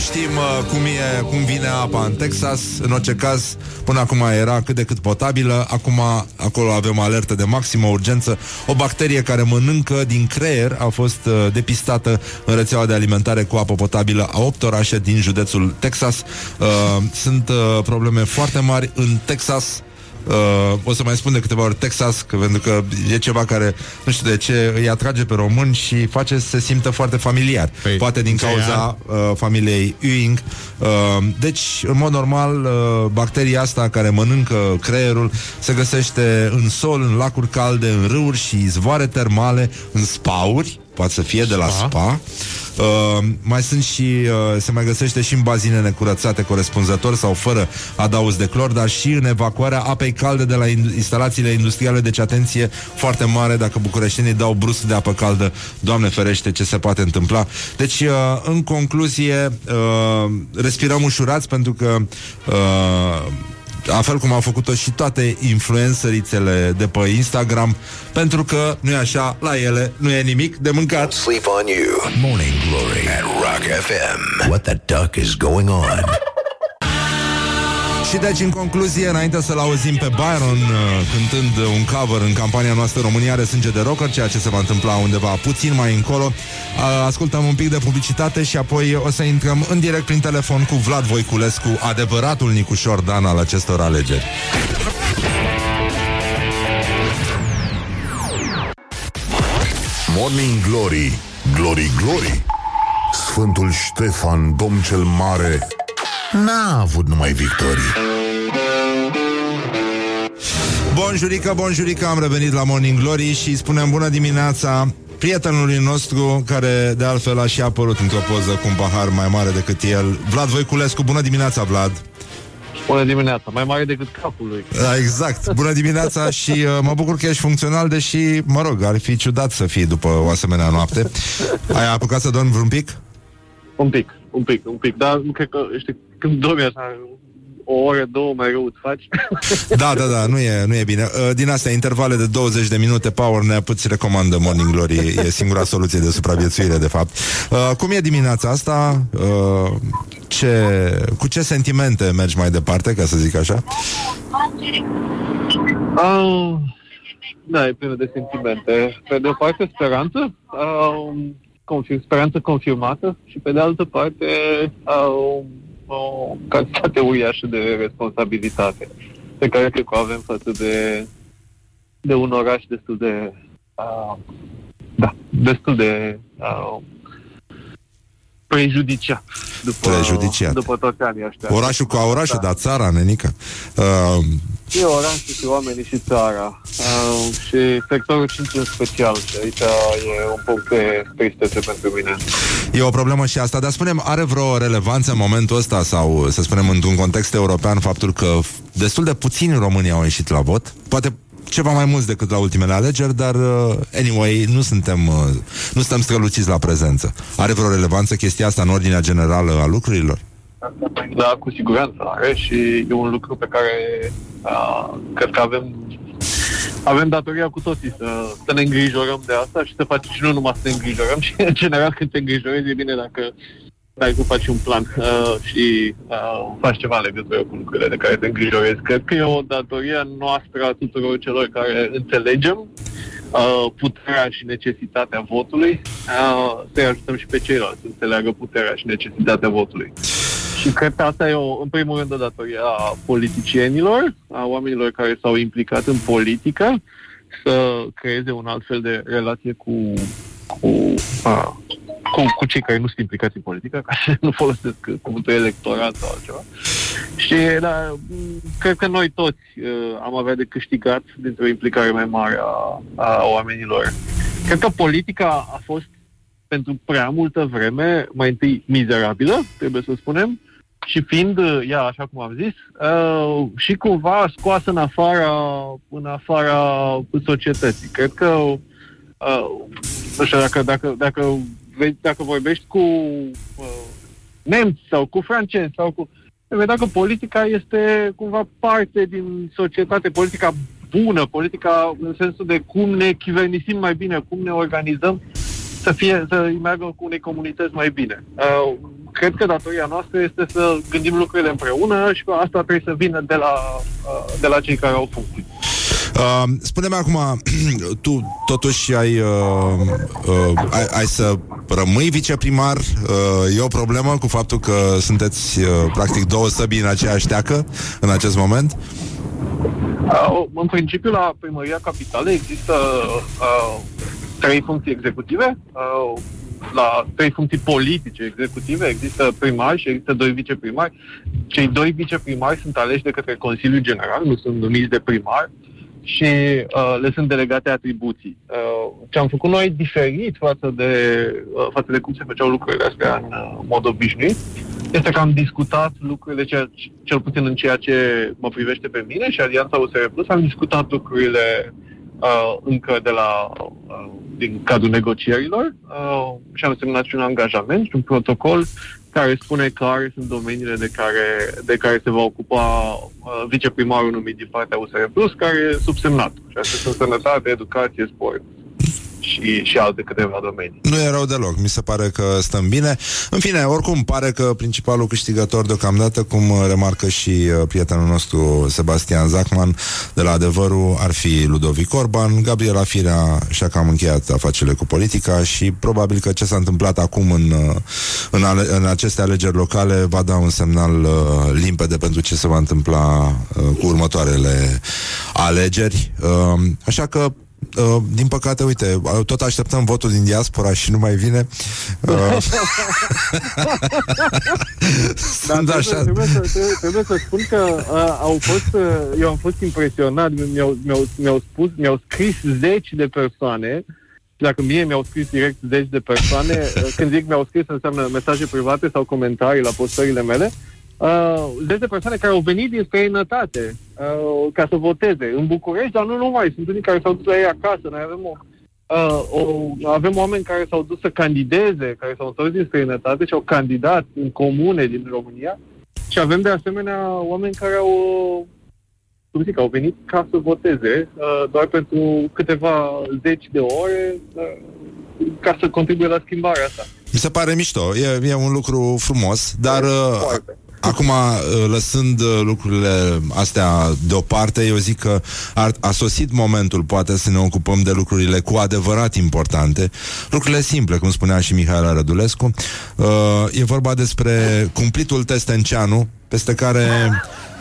Nu știm uh, cum, e, cum vine apa în Texas. În orice caz, până acum era cât de cât potabilă. Acum acolo avem alertă de maximă urgență. O bacterie care mănâncă din creier A fost uh, depistată în rețeaua de alimentare cu apă potabilă A 8 orașe din județul Texas. Uh, Sunt uh, probleme foarte mari în Texas Uh, o să mai spun de câteva ori Texas, că, pentru că e ceva care, nu știu de ce, îi atrage pe români și face să se simtă foarte familiar. Păi, Poate din ce cauza uh, familiei Ewing. Uh, deci, în mod normal, uh, bacteria asta care mănâncă creierul se găsește în sol, în lacuri calde, în râuri și izvoare termale, în spauri, poate să fie de la Spa. spa. Uh, mai sunt și uh, se mai găsește și în bazine necurățate corespunzător sau fără adaus de clor, dar și în evacuarea apei calde de la in- instalațiile industriale, deci atenție foarte mare dacă bucureștenii dau brusc de apă caldă, Doamne ferește ce se poate întâmpla. Deci, uh, în concluzie, uh, respirăm ușurați pentru că uh, la fel cum au făcut-o și toate influențărițele de pe Instagram, pentru că, nu e așa, la ele nu e nimic de mâncat. Sleep on you. Morning Glory at Rock FM. What the duck is going on? Și deci, în concluzie, înainte să-l auzim pe Byron uh, cântând un cover în campania noastră România are sânge de rocker, ceea ce se va întâmpla undeva puțin mai încolo, uh, ascultăm un pic de publicitate și apoi o să intrăm în direct prin telefon cu Vlad Voiculescu, adevăratul Nicușor Dan al acestor alegeri. Morning Glory, Glory Glory. Sfântul Ștefan, domn cel mare, n-a avut numai victorii. Bonjurică, bonjurică, am revenit la Morning Glory și spunem bună dimineața prietenului nostru, care de altfel a și apărut într-o poză cu un pahar mai mare decât el, Vlad Voiculescu. Bună dimineața, Vlad! Bună dimineața, mai mare decât capul lui. Da, exact. Bună dimineața și uh, mă bucur că ești funcțional, deși, mă rog, ar fi ciudat să fii după o asemenea noapte. Ai apucat să dormi vreun pic? Un pic, un pic, un pic, dar nu cred că, știi, când dormi așa, o oră, două, mai rău îți faci. Da, da, da, nu e, nu e bine. Uh, Din astea, intervale de 20 de minute power nap îți recomandă Morning Glory. E singura soluție de supraviețuire, de fapt. Uh, Cum e dimineața asta? Uh, Ce, cu ce sentimente mergi mai departe, ca să zic așa? Ah, da, e plină de sentimente. Pe de o parte, speranță, ah, confir- speranță confirmată și pe de altă parte, ah, o cantitate uriașă de responsabilitate pe care cred că o avem față de, de un oraș destul de ah, da, destul de ah, prejudiciat după, Prejudiciat. după toți anii ăștia. Orașul ca orașul, Da. dar țara, nenică. Uh, E orașul și oamenii și țara uh, și sectorul 5 în special și aici e un punct de tristețe pentru mine. E o problemă și asta, dar spunem, are vreo relevanță în momentul ăsta sau, să spunem, într-un context european, faptul că destul de puțini români au ieșit la vot? Poate ceva mai mulți decât la ultimele alegeri, dar uh, anyway, nu suntem, uh, nu suntem străluciți la prezență. Are vreo relevanță chestia asta în ordinea generală a lucrurilor? Da, cu siguranță are și e un lucru pe care uh, cred că avem avem datoria cu toții să, să ne îngrijorăm de asta și să facem și nu numai să ne îngrijorăm și în general când te îngrijorezi e bine dacă dacă să faci un plan uh, și uh, faci ceva în legătură cu lucrurile de care te îngrijorezi. Cred că e o datorie noastră a tuturor celor care înțelegem uh, puterea și necesitatea votului, uh, să-i ajutăm și pe ceilalți să înțeleagă puterea și necesitatea votului. Și cred că asta e, o, în primul rând, o datorie a politicienilor, a oamenilor care s-au implicat în politică, să creeze un alt fel de relație cu, cu, a, cu, cu cei care nu sunt implicați în politică, ca să nu folosesc cuvântul electorat sau altceva. Și da, cred că noi toți uh, am avea de câștigat dintr-o implicare mai mare a, a oamenilor. Cred că politica a fost pentru prea multă vreme, mai întâi mizerabilă, trebuie să spunem, și fiind uh, ea, așa cum am zis, uh, și cumva scoasă în afara, în afara societății. Cred că, uh, nu știu, dacă, dacă, dacă, dacă vorbești cu uh, nemți sau cu francezi sau cu... Vedea că politica este cumva parte din societate, politica bună, politica în sensul de cum ne chivernisim mai bine, cum ne organizăm să fie, să meargă cu unei comunități mai bine. Uh, cred că datoria noastră este să gândim lucrurile împreună și că asta trebuie să vină de la, uh, de la cei care au funcții. Uh, spune-mi acum, tu totuși ai, uh, uh, ai, ai să rămâi viceprimar? Uh, e o problemă cu faptul că sunteți uh, practic două săbii în aceeași teacă în acest moment? Uh, în principiu, la Primăria Capitalei există uh, trei funcții executive. Uh, la trei funcții politice executive, există primari și există doi viceprimari. Cei doi viceprimari sunt aleși de către Consiliul General, nu sunt numiți de primar și uh, le sunt delegate atribuții. Uh, ce am făcut noi diferit față de, uh, față de cum se făceau lucrurile astea în uh, mod obișnuit, este că am discutat lucrurile, cel, cel puțin în ceea ce mă privește pe mine și Alianța USR Plus, am discutat lucrurile uh, încă de la uh, din cadrul negocierilor uh, și am semnat și un angajament și un protocol care spune care sunt domeniile de care, de care se va ocupa uh, viceprimarul numit din partea USR Plus, care e subsemnat. Și astea sunt sănătate, educație, sport și, și alte câteva domenii. Nu e rău deloc, mi se pare că stăm bine. În fine, oricum, pare că principalul câștigător deocamdată, cum remarcă și uh, prietenul nostru Sebastian Zachman de la Adevărul, ar fi Ludovic Orban. Gabriela Firea și-a cam încheiat afacerile cu politica și probabil că ce s-a întâmplat acum în, uh, în, ale, în aceste alegeri locale va da un semnal uh, limpede pentru ce se va întâmpla uh, cu următoarele alegeri. Uh, așa că Uh, din păcate, uite, uh, tot așteptăm votul din diaspora și nu mai vine. Uh, Sunt Dar așa. Trebuie, să, trebuie, trebuie să spun că uh, au fost, uh, eu am fost impresionat, mi-au, mi-au, mi-au spus, mi-au scris zeci de persoane dacă mie mi-au scris direct zeci de persoane, uh, când zic mi-au scris înseamnă mesaje private sau comentarii la postările mele, uh, zeci de persoane care au venit din străinătate uh, ca să voteze. În București, dar nu numai, sunt unii care s-au dus la ei acasă, noi avem o, uh, o, avem oameni care s-au dus să candideze, care s-au întors din străinătate și au candidat în comune din România. Și avem de asemenea oameni care au cum zic, au venit ca să voteze uh, doar pentru câteva zeci de ore uh, ca să contribuie la schimbarea asta. Mi se pare mișto, e, e un lucru frumos, dar uh, Acum, uh, lăsând uh, lucrurile astea deoparte, eu zic că ar, a sosit momentul, poate, să ne ocupăm de lucrurile cu adevărat importante, lucrurile simple, cum spunea și Mihaela Rădulescu. Uh, e vorba despre cumplitul Testenceanu, peste care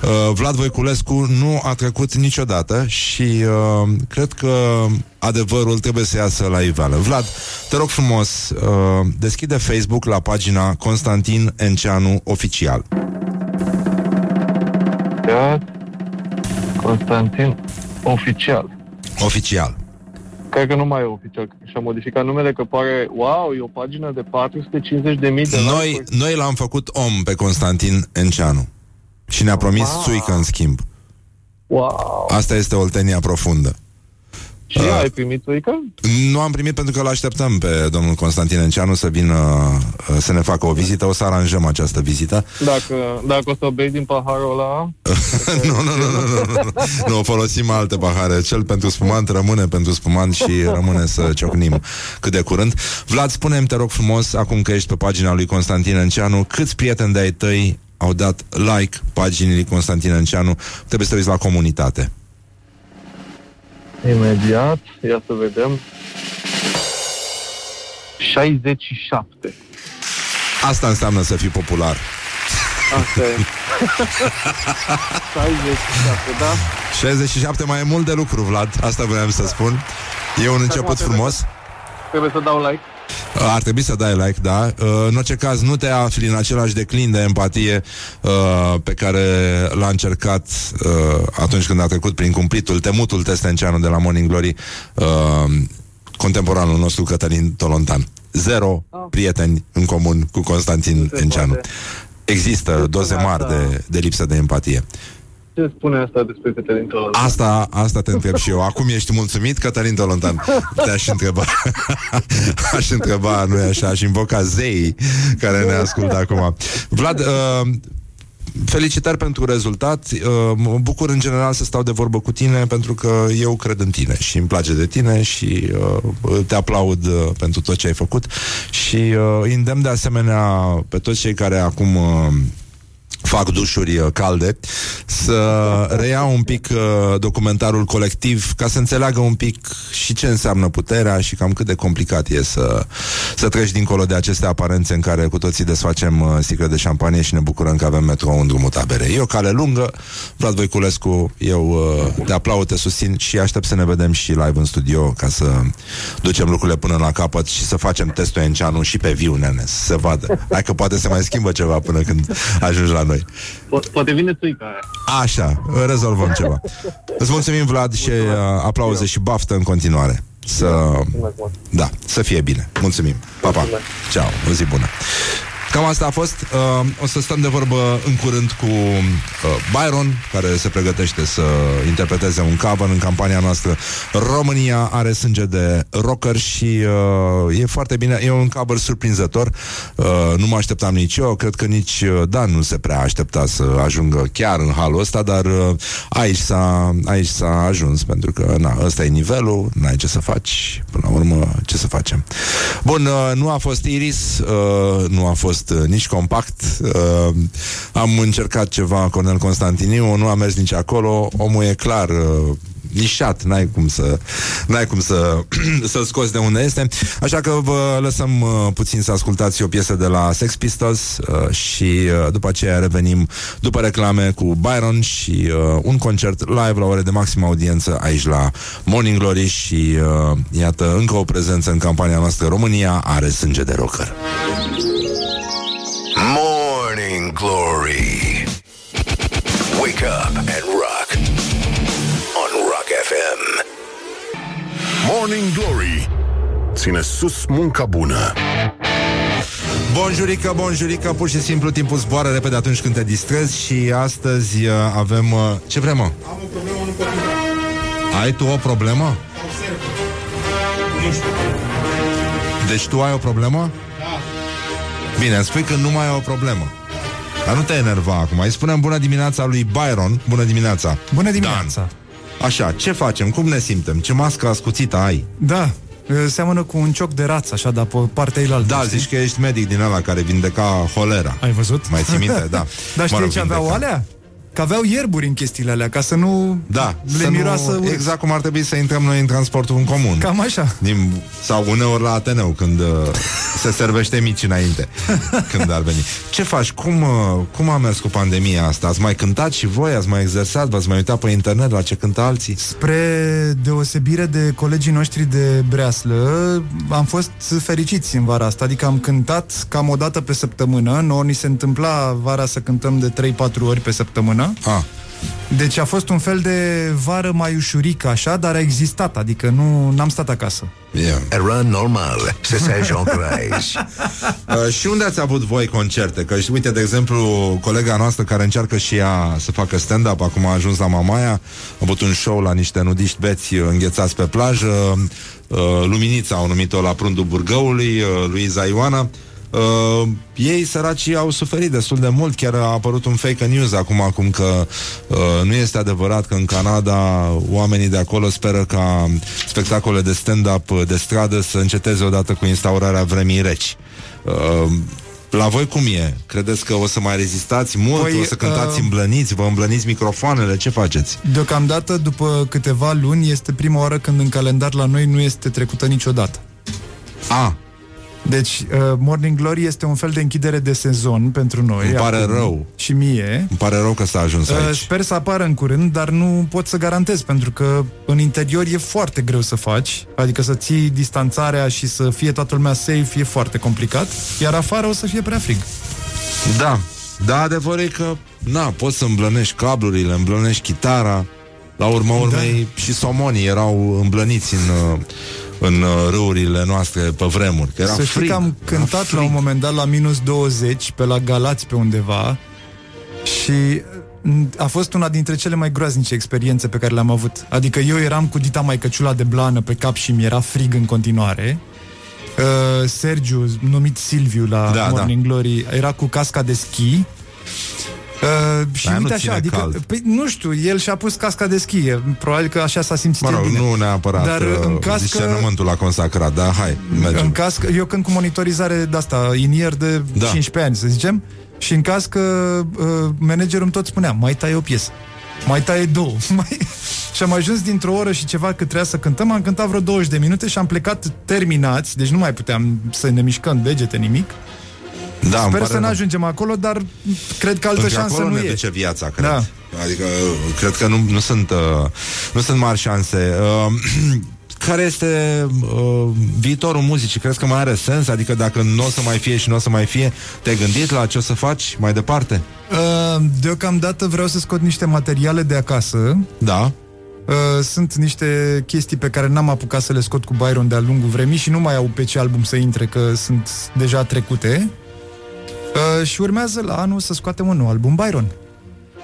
uh, Vlad Voiculescu nu a trecut niciodată și uh, cred că adevărul trebuie să iasă la iveală. Vlad, te rog frumos, uh, deschide Facebook la pagina Constantin Enceanu Oficial. Da, Constantin Oficial. Oficial. Cred că nu mai e oficial, și-a modificat numele, că pare, wow, e o pagină de 450 de mii de Noi, noi l-am făcut om pe Constantin Enceanu. Și ne-a promis wow. suică în schimb. Wow. Asta este oltenia profundă. Și uh, ai primit țuică? Nu am primit pentru că îl așteptăm pe domnul Constantin Enceanu să vină uh, să ne facă o vizită. O să aranjăm această vizită. Dacă, dacă o să bei din paharul ăla... nu, nu, nu, nu, nu, nu, nu. Nu, folosim alte pahare. Cel pentru spumant rămâne pentru spumant și rămâne să ciocnim cât de curând. Vlad, spune-mi, te rog frumos, acum că ești pe pagina lui Constantin Enceanu, câți prieteni de-ai tăi au dat like paginii lui Constantin Enceanu? Trebuie să te uiți la comunitate. Imediat, ia să vedem. 67. Asta înseamnă să fii popular. Asta e. 67, da? 67 mai e mult de lucru, Vlad. Asta vreau să spun. E un început frumos. Trebuie să dau like. Ar trebui să dai like, da. Uh, În orice caz, nu te afli în același declin de empatie uh, pe care l-a încercat uh, atunci când a trecut prin cumplitul, temutul Testenceanu de la Morning Glory, uh, contemporanul nostru Cătălin Tolontan. Zero prieteni în comun cu Constantin se Enceanu. poate. Există doze spune mari asta? de, de lipsă de empatie. Ce spune asta despre Cătălin Tolontan? Asta, asta te întreb și eu. Acum ești mulțumit, Cătălin Tolontan? Te-aș întreba. Aș întreba, nu e așa? Aș invoca zeii care ne ascultă acum. Vlad, uh, felicitări pentru rezultat. Uh, mă bucur în general să stau de vorbă cu tine pentru că eu cred în tine și îmi place de tine și uh, te aplaud uh, pentru tot ce ai făcut și uh, îi îndemn de asemenea pe toți cei care acum uh, fac dușuri uh, calde, să reia un pic uh, documentarul colectiv ca să înțeleagă un pic și ce înseamnă puterea și cam cât de complicat e să, să treci dincolo de aceste aparențe în care cu toții desfacem uh, sticle de șampanie și ne bucurăm că avem metrou în drumul tabere. E o cale lungă, Vlad Voiculescu, eu uh, te aplaud, te susțin și aștept să ne vedem și live în studio ca să ducem lucrurile până la capăt și să facem testul Enceanu și pe viu, nene, să se vadă. Hai că poate se mai schimbă ceva până când ajungi la noi. Po- poate vine țuica aia. Așa, rezolvăm ceva. Îți mulțumim, Vlad, și uh, aplauze și baftă în continuare. Să, da, să fie bine. Mulțumim. Pa, pa. Ceau. O zi bună. Cam asta a fost. Uh, o să stăm de vorbă în curând cu uh, Byron, care se pregătește să interpreteze un cover în campania noastră. România are sânge de rocker și uh, e foarte bine. E un cover surprinzător. Uh, nu mă așteptam nici eu. Cred că nici uh, Dan nu se prea aștepta să ajungă chiar în halul ăsta, dar uh, aici, s-a, aici s-a ajuns, pentru că na, ăsta e nivelul, n-ai ce să faci. Până la urmă, ce să facem? Bun, uh, nu a fost Iris, uh, nu a fost uh, nici compact. Uh, am încercat ceva Cornel Constantiniu, nu a mers nici acolo. Omul e clar uh, nișat, n-ai cum să n-ai cum să să-l scoți de unde este. Așa că vă lăsăm uh, puțin să ascultați o piesă de la Sex Pistols uh, și uh, după aceea revenim după reclame cu Byron și uh, un concert live la ore de maximă audiență aici la Morning Glory și uh, iată încă o prezență în campania noastră România are sânge de rocker. Morning Glory. Wake up and rock on Rock FM. Morning Glory Ține sus munca bună Bonjurică, bonjurică, pur și simplu timpul zboară repede atunci când te distrezi și astăzi uh, avem... Uh, ce vrem, mă? Am o problemă, nu pot intra. Ai tu o problemă? Observ. Nu știu. Deci tu ai o problemă? Da. Bine, îmi spui că nu mai ai o problemă. Dar nu te enerva acum. Îi spunem bună dimineața lui Byron. Bună dimineața. Bună dimineața! Așa, ce facem? Cum ne simtem? Ce mască ascuțită ai? Da, seamănă cu un cioc de rață, așa, dar pe partea ilaltă. Da, știi? zici că ești medic din ăla care vindeca holera. Ai văzut? Mai ții minte? Da. Dar știi Mă rog, ce aveau vindeca. alea? Că aveau ierburi în chestiile alea, ca să nu Da, le să miroasă nu, urât. exact cum ar trebui să intrăm noi în transportul în comun. Cam așa. Din, sau uneori la Ateneu Când uh, se servește mici înainte Când ar veni Ce faci? Cum, uh, cum a mers cu pandemia asta? Ați mai cântat și voi? Ați mai exersat? V-ați mai uitat pe internet la ce cântă alții? Spre deosebire de colegii noștri de breaslă, am fost fericiți în vara asta, adică am cântat cam o dată pe săptămână, nouă ni se întâmpla vara să cântăm de 3-4 ori pe săptămână. Ah, Deci a fost un fel de vară mai ușurică, așa, dar a existat, adică nu n-am stat acasă. Yeah. Era normal să se jonglezi. Uh, și unde ați avut voi concerte? Că, uite, de exemplu, colega noastră care încearcă și ea să facă stand-up, acum a ajuns la Mamaia, a avut un show la niște nudiști beți înghețați pe plajă, uh, Luminița au numit-o la prundul Burgăului, uh, Luiza Ioana. Uh, ei, săracii, au suferit destul de mult Chiar a apărut un fake news acum Acum că uh, nu este adevărat Că în Canada oamenii de acolo Speră ca spectacole de stand-up De stradă să înceteze odată Cu instaurarea vremii reci uh, la voi cum e? Credeți că o să mai rezistați mult? Păi, o să cântați uh, îmblăniți? Vă îmblăniți microfoanele? Ce faceți? Deocamdată, după câteva luni, este prima oară când în calendar la noi nu este trecută niciodată. A, Deci, uh, Morning Glory este un fel de închidere de sezon pentru noi. Îmi pare acum. rău. Și mie. îmi pare rău că s-a ajuns Uh, aici Sper să apară în curând, dar nu pot să garantez, pentru că în interior e foarte greu să faci, adică să ții distanțarea și să fie toată lumea safe e foarte complicat, iar afară o să fie prea frig. Da, da, adevărul e că Na, poți să îmblănești cablurile Îmblănești chitara La urma urmei da. și somonii erau îmblăniți în, uh, în uh, râurile noastre pe vremuri că era să știi frig. că am Era cântat frig. la un moment dat la minus 20 pe la Galați pe undeva și m, a fost una dintre cele mai groaznice experiențe pe care le-am avut. Adică eu eram cu dita mai căciula de blană pe cap și mi era frig în continuare. Uh, Sergiu, numit Silviu la Da, Morning Glory, era cu casca de schi. Uh, și Dar nu uite ține așa, adică, cald. păi, nu știu, el și-a pus casca de schi, e- probabil că așa s-a simțit Mă el rog, bine. nu neapărat Dar uh, în cască, discernământul la consacrat, dar hai, mergem. în caz că, eu cânt cu monitorizare de asta, inier de Da. da. 15 ani, să zicem, și în caz că uh, managerul îmi tot spunea, mai tai o piesă, mai tai două. Mai... și am ajuns dintr-o oră și ceva cât trebuia să cântăm, am cântat vreo 20 de minute și am plecat terminați, deci nu mai puteam să ne mișcăm degete, nimic. Da, îmi Sper pare să ne rău. ajungem acolo, dar cred că altă Între șansă acolo nu ne e. duce viața, cred. Da. Adică, cred că nu, nu, sunt, uh, nu sunt mari șanse. Uh, care este uh, viitorul muzicii? Crezi că mai are sens? Adică dacă nu o să mai fie și nu o să mai fie, te-ai gândit la ce o să faci mai departe? Uh, deocamdată vreau să scot niște materiale de acasă. Da. Uh, sunt niște chestii pe care n-am apucat să le scot cu Byron de-a lungul vremii și nu mai au pe ce album să intre, că sunt deja trecute. Uh, și urmează la anul să scoatem un nou album Byron.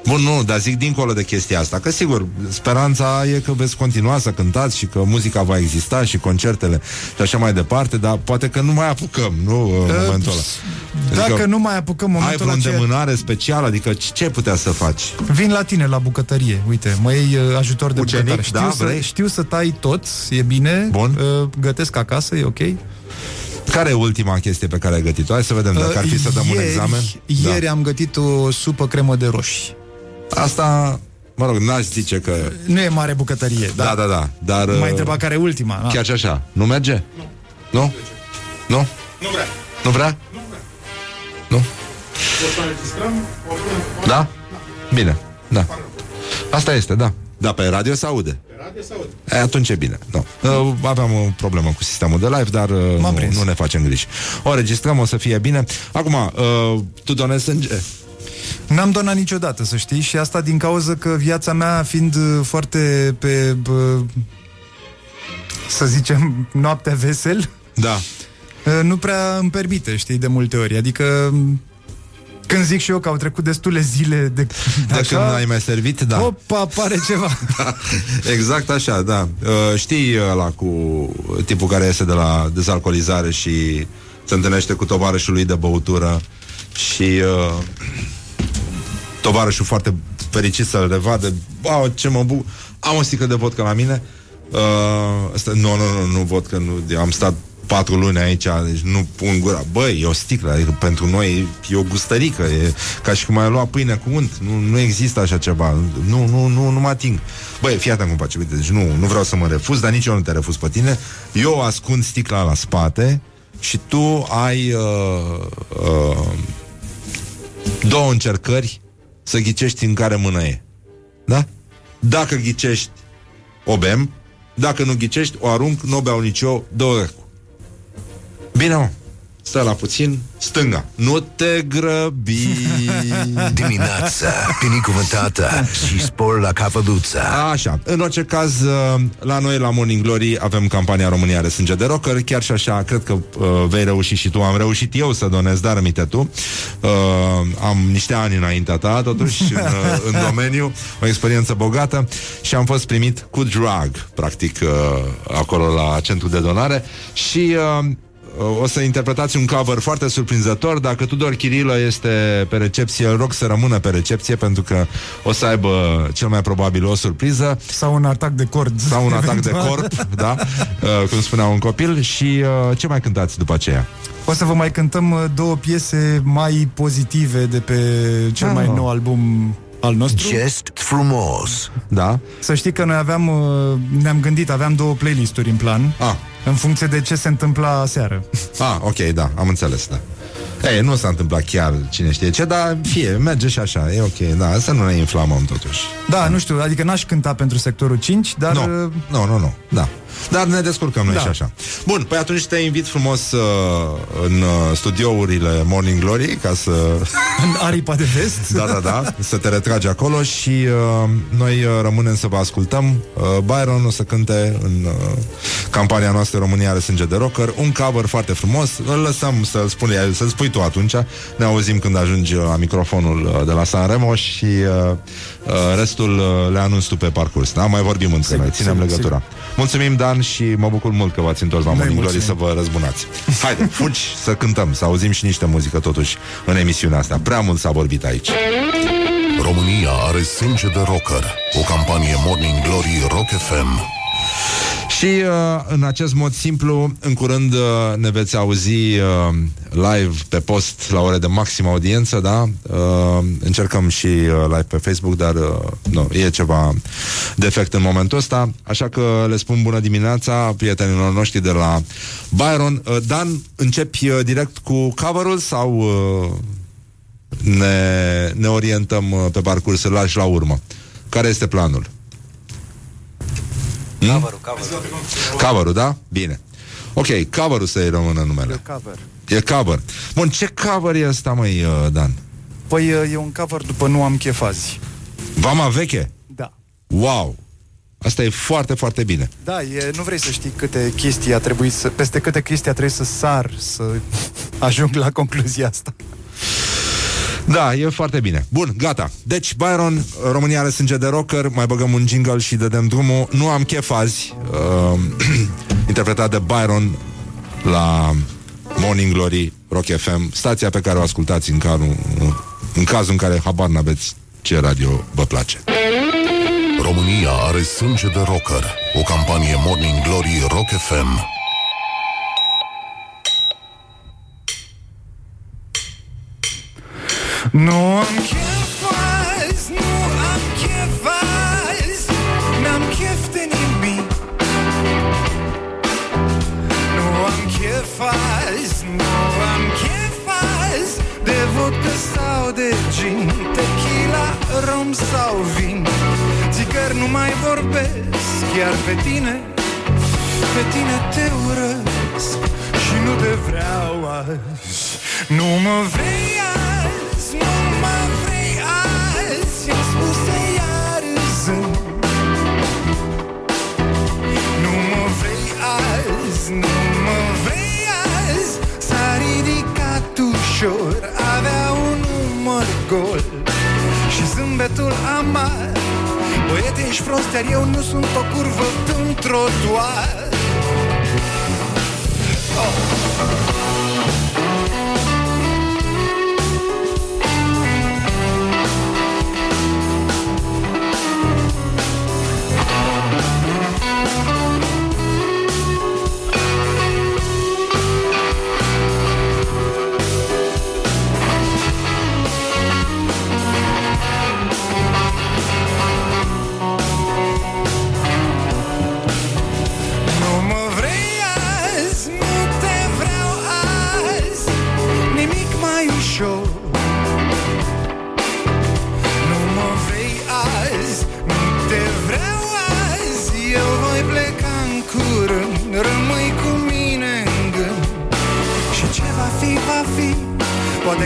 Bun, nu, dar zic dincolo de chestia asta, că sigur, speranța e că veți continua să cântați și că muzica va exista și concertele și așa mai departe, dar poate că nu mai apucăm, nu, în Uh, momentul ăla. Dacă Adică nu mai apucăm Ai momentul vreo ăla, ce... îndemânare specială? Adică ce ce ai putea să faci? vin la tine la bucătărie. Uite, mă iei uh, ajutor de Ucenic, bucătare. Știu, da, să, vrei? știu să tai tot, e bine. Bun. Uh, gătesc acasă, e ok. Care e ultima chestie pe care ai gătit-o? Hai să vedem dacă ar fi să dăm un Uh, ieri, examen. Ieri am gătit o supă cremă de roșii. Da. Asta, mă rog, n-aș zice că... Nu e mare bucătărie, Da, da, da. Dar, M-ai uh, întrebat care e ultima. da. Chiar și așa. Nu merge? Nu. Nu? Nu? Nu vrea. Nu vrea? Nu? O să înregistrăm, o punem Da? Bine. Da. Asta este, da. Da, pe radio se aude. pe radio să aud. E, atunci e bine. No. Uh, aveam o problemă cu sistemul de live, dar uh, M-am nu, prins. nu ne facem griji. O registrăm, o să fie bine. Acum, uh, tu donezi sânge? N-am donat niciodată, să știi, și asta din cauza că viața mea fiind uh, foarte pe, bă, să zicem, noaptea vesel, Da. uh, nu prea îmi permite, știi, de multe ori. Adică m, când zic și eu că au trecut destule zile de, De când ai mai servit, da. Opa, apare ceva. Da, exact așa, da. Uh, știi ăla cu tipul care iese de la dezalcoolizare și se întâlnește cu tovarășul lui de băutură și uh, tovarășul foarte fericit să-l revadă. Wow, ce mă buc... Am o sticlă de vodcă la mine. Uh, asta, nu, nu, nu, nu vodcă, nu, am stat patru luni aici, deci nu pun gura. Băi, e o sticlă, adică pentru noi e o gustărică, e ca și cum ai lua pâine cu unt. Nu, nu există așa ceva. Nu, nu, nu, nu mă ating. Băi, fii atent cum face. Uite, deci nu, nu vreau să mă refuz, dar nici eu nu te refuz pe tine. Eu ascund sticla la spate și tu ai uh, uh, două încercări să ghicești în care mână e. Da? Dacă ghicești, o bem. Dacă nu ghicești, o arunc, nu o beau nici eu, dă-o dracu. Bine, mă. Stă la puțin, stânga. Nu te grăbi. Dimineața, binecuvântată și spor la capăluță. Așa, în orice caz, uh, la noi, la Morning Glory, avem campania România are sânge de rocker, chiar și așa, cred că uh, vei reuși și tu, am reușit eu să donez, dar rămite tu. Uh, am niște ani înaintea ta, totuși, în, uh, în domeniu, o experiență bogată și am fost primit cu drag, practic, uh, acolo la centru de donare și... Uh, o să interpretați un cover foarte surprinzător. Dacă Tudor Chirilă este pe recepție, îl rog să rămână pe recepție pentru că o să aibă cel mai probabil o surpriză Sau un atac de cord. sau un atac de eventual. corp, da, uh, cum spunea un copil și uh, ce mai cântați după aceea? O să vă mai cântăm uh, două piese mai pozitive de pe cel Ah. mai nou album al nostru. Gest frumos. Da? Să știi că noi aveam, uh, ne-am gândit, aveam două playlisturi în plan, Ah, în funcție de ce se întâmpla aseară. ah ok, da, am înțeles, da. Ei, nu s-a întâmplat chiar cine știe ce, dar fie, merge și așa, e ok, da, să nu ne inflamăm totuși. Da, nu știu, adică n-aș cânta pentru sectorul 5, dar... Nu, uh, nu, nu, nu, da. Dar ne descurcăm noi Da. și așa. Bun, păi atunci te invit frumos uh, în uh, studiourile Morning Glory ca să... În aripa de vest. Da, da, da, să te retragi acolo și uh, noi uh, rămânem să vă ascultăm. Uh, Byron o să cânte în uh, campania noastră România are sânge de rocker, un cover foarte frumos. Îl lăsăm să-l spune el, să-l spui tu atunci. Ne auzim când ajungi uh, la microfonul uh, de la San Remo și uh, uh, restul uh, le anunți tu pe parcurs. Da? Mai vorbim între Sigur, noi, ținem sigur, legătura. Mulțumim, Dan, și mă bucur mult că v-ați întors la Noi Morning Glory să mulțumim. vă răzbunați. Haide, fugi să cântăm, să auzim și niște muzică totuși în emisiunea asta. Prea mult s-a vorbit aici. România are sânge de rocker. O campanie Morning Glory Rock FM. Și uh, în acest mod simplu, în curând uh, ne veți auzi uh, live pe post la ore de maximă audiență, da? Uh, încercăm și uh, live pe Facebook, dar uh, nu, e ceva defect în momentul ăsta, așa că le spun bună dimineața prietenilor noștri de la Byron. Uh, Dan, începi uh, direct cu cover-ul sau uh, ne, ne orientăm uh, pe parcurs, să lași la urmă? Care este planul? Cover-ul, cover-ul. Cover-ul, da? Bine. Ok, cover-ul să-i rămână numele. Cover. E cover. Bun, ce cover e ăsta, măi, uh, Dan? Păi uh, e un cover după Nu am chef azi. Vama veche? Da. Wow! Asta e foarte, foarte bine. Da, e, nu vrei să știi câte chestii a trebuit să... Peste câte chestii a trebuit să sar să ajung la concluzia asta. Da, e foarte bine. Bun, gata. Deci, Byron, România are sânge de rocker, mai băgăm un jingle și dădem drumul. Nu am chef azi, uh, interpretat de Byron la Morning Glory Rock FM, stația pe care o ascultați în, carul, în cazul în care habar n-aveți ce radio vă place. România are sânge de rocker. O campanie Morning Glory Rock FM. Nu am chef azi, nu am chef azi N-am chef de nimic. Nu am chef azi, nu am chef azi De vodka sau de gin Tequila, rom sau vin. Țigări nu mai vorbesc Chiar pe tine Pe tine te urăsc Și nu te vreau azi. Nu mă vrei azi ușor Avea un număr gol. Și zâmbetul amar Băiete, ești prost, iar eu nu sunt o curvă pe-un trotuar Nu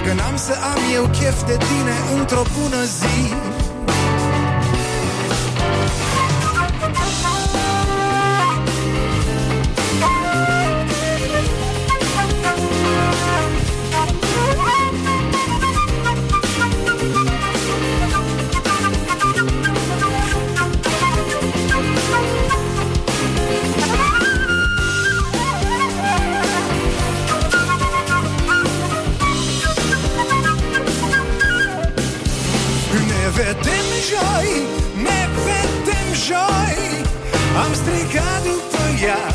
că n-am să am eu chef de tine într-o bună zi joi, ne vedem joi. Am strigat după ea.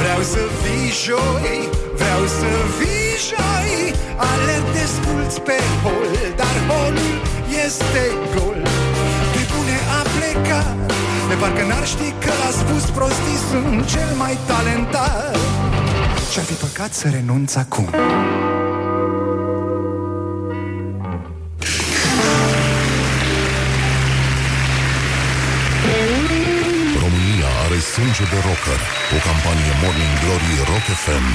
Vreau să vii joi, vreau să vii joi. Alerg de sculți pe hol, dar holul este gol. Pe bune a plecat, de parcă n-ar ști că l-a spus prostii Sunt cel mai talentat. Și-ar fi păcat să renunț acum sânge de rocker. O campanie Morning Glory Rock FM.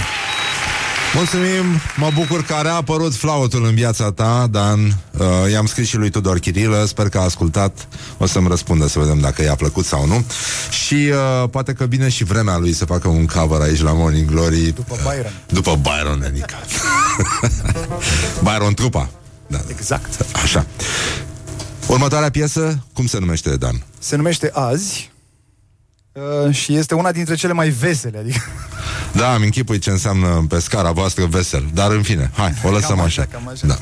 Mulțumim, mă bucur că a reapărut flautul în viața ta, Dan. Uh, i-am scris și lui Tudor Chirilă, sper că a ascultat. O să-mi răspundă să vedem dacă i-a plăcut sau nu. Și uh, poate că vine și vremea lui să facă un cover aici la Morning Glory. După Byron. După Byron, adică. Byron Trupa. Da. Exact. Așa. Următoarea piesă, cum se numește, Dan? Se numește Azi uh, și este una dintre cele mai vesele, adică Da, am închipui ce înseamnă pe scara voastră vesel. Dar în fine, hai, o lăsăm Cam așa. așa, cam așa. Da.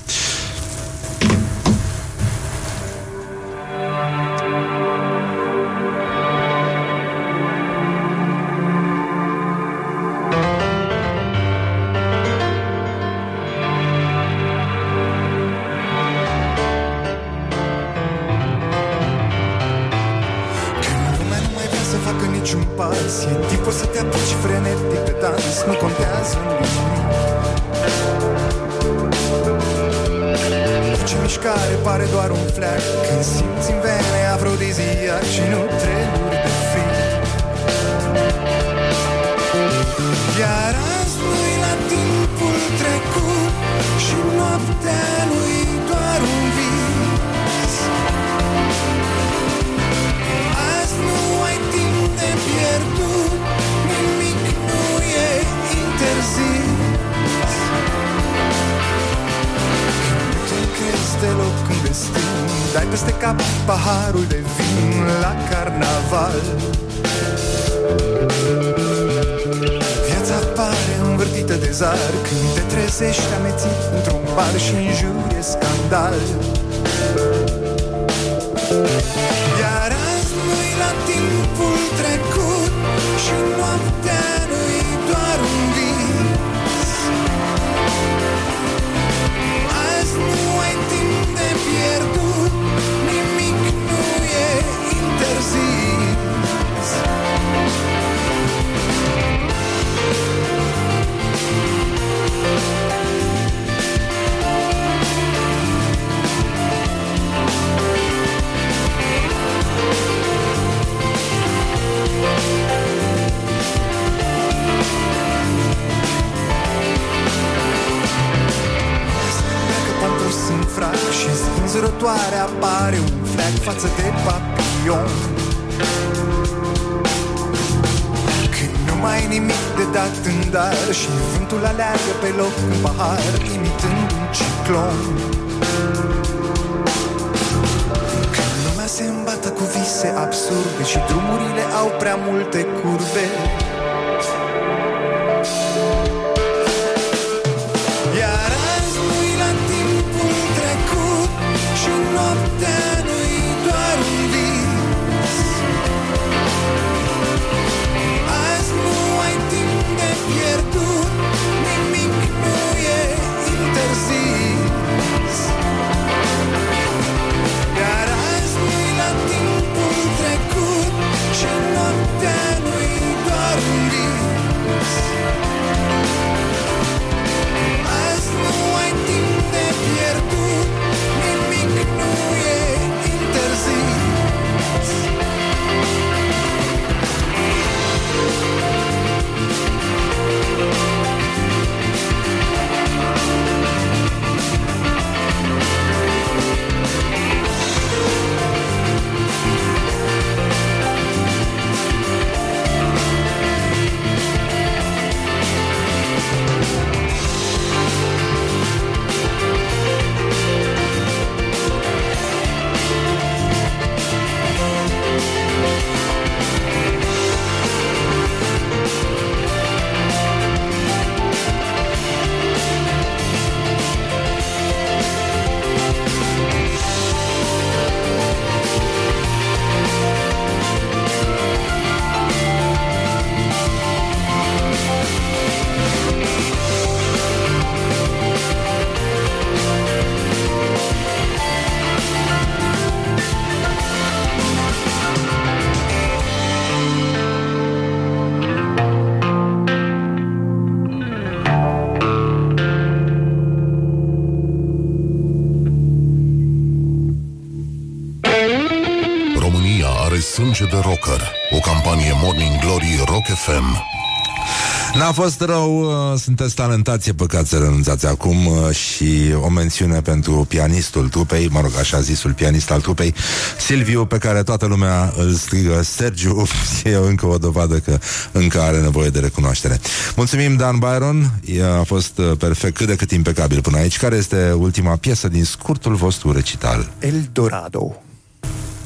N-a fost rău, uh, sunteți talentați, e păcat să renunțați acum uh, și o mențiune pentru pianistul trupei, mă rog, așa zisul pianist al trupei, Silviu, pe care toată lumea îl strigă Sergiu, e încă o dovadă că încă are nevoie de recunoaștere. Mulțumim, Dan Byron, E, a fost uh, perfect, cât de cât impecabil până aici. Care este ultima piesă din scurtul vostru recital? El Dorado.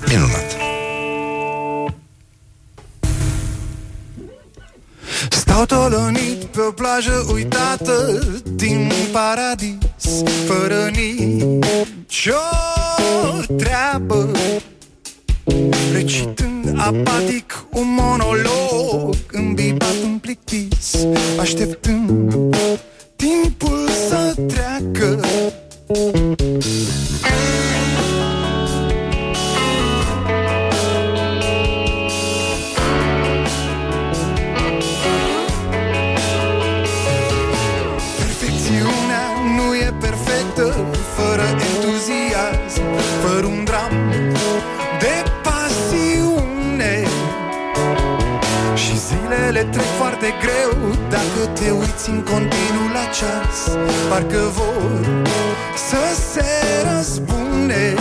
Minunat. Stau tolonit pe o plajă uitată din paradis Fără nicio treabă. Recitând apatic un monolog Îmbibat în plictis Așteptând timpul să treacă trec foarte greu Dacă te uiți în continuu la ceas. Parcă vor să se răzbune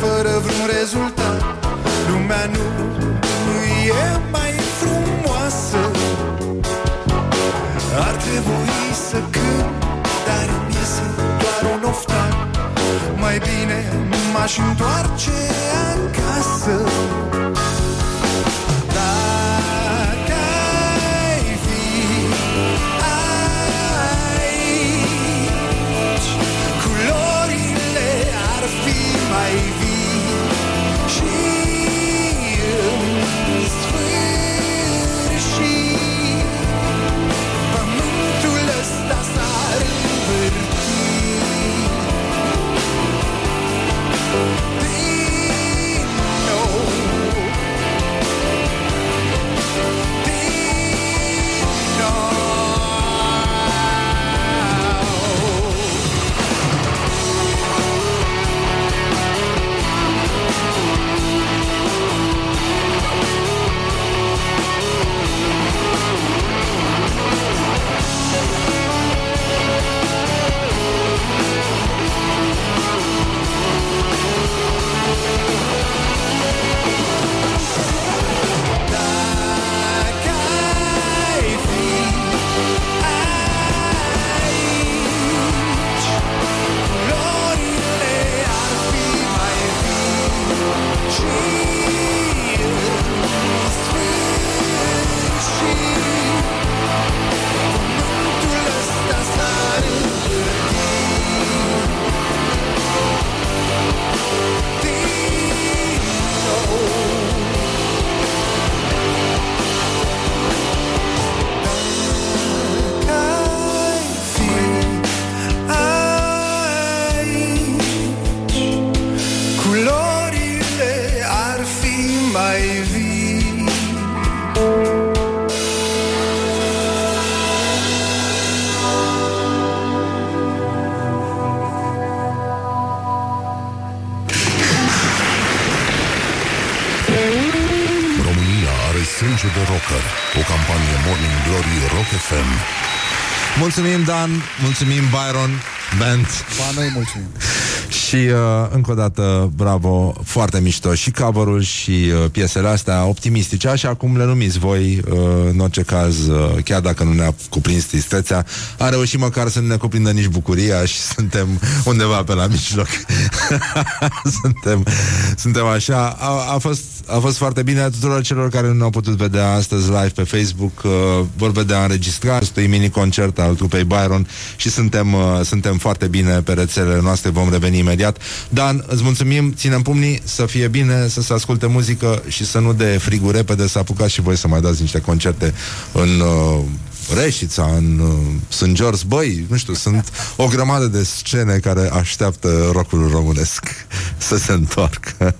Fără vreun rezultat. Lumea nu, nu e mai frumoasă. Ar trebui să cânt Dar îmi iese doar un oftan Mai bine m-aș întoarce acasă Mulțumim, Dan, mulțumim, Byron, Band. Ba, noi mulțumim. Și uh, încă o dată, bravo, foarte mișto și cover și uh, piesele astea optimistice, așa cum le numiți voi, uh, în orice caz, uh, chiar dacă nu ne-a cuprins tristețea, a reușit măcar să nu ne cuprindă nici bucuria și suntem undeva pe la mijloc. suntem, suntem așa. A, a, fost, a fost foarte bine tuturor celor care nu au putut vedea astăzi live pe Facebook. Uh, vor vedea înregistrat, este mini-concert al trupei Byron și suntem, uh, suntem foarte bine pe rețelele noastre, vom reveni imediat. Dan, îți mulțumim, ținem pumnii, să fie bine, să se asculte muzică și să nu de frigul repede, să apucați și voi să mai dați niște concerte în uh, Reșița, în uh, St. George, băi, nu știu, sunt o grămadă de scene care așteaptă rockul românesc să se întoarcă.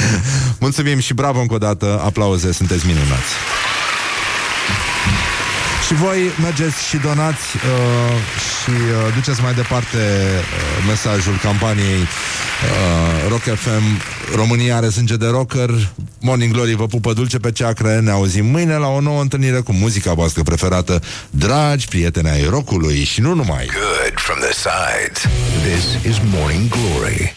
Mulțumim și bravo încă o dată, aplauze, sunteți minunați. Și voi mergeți și donați uh, și uh, duceți mai departe uh, mesajul campaniei uh, Rock FM România are sânge de rocker Morning Glory vă pupă dulce pe ceacră Ne auzim mâine la o nouă întâlnire cu muzica voastră preferată Dragi prieteni ai rockului și nu numai Good from the sides. This is Morning Glory.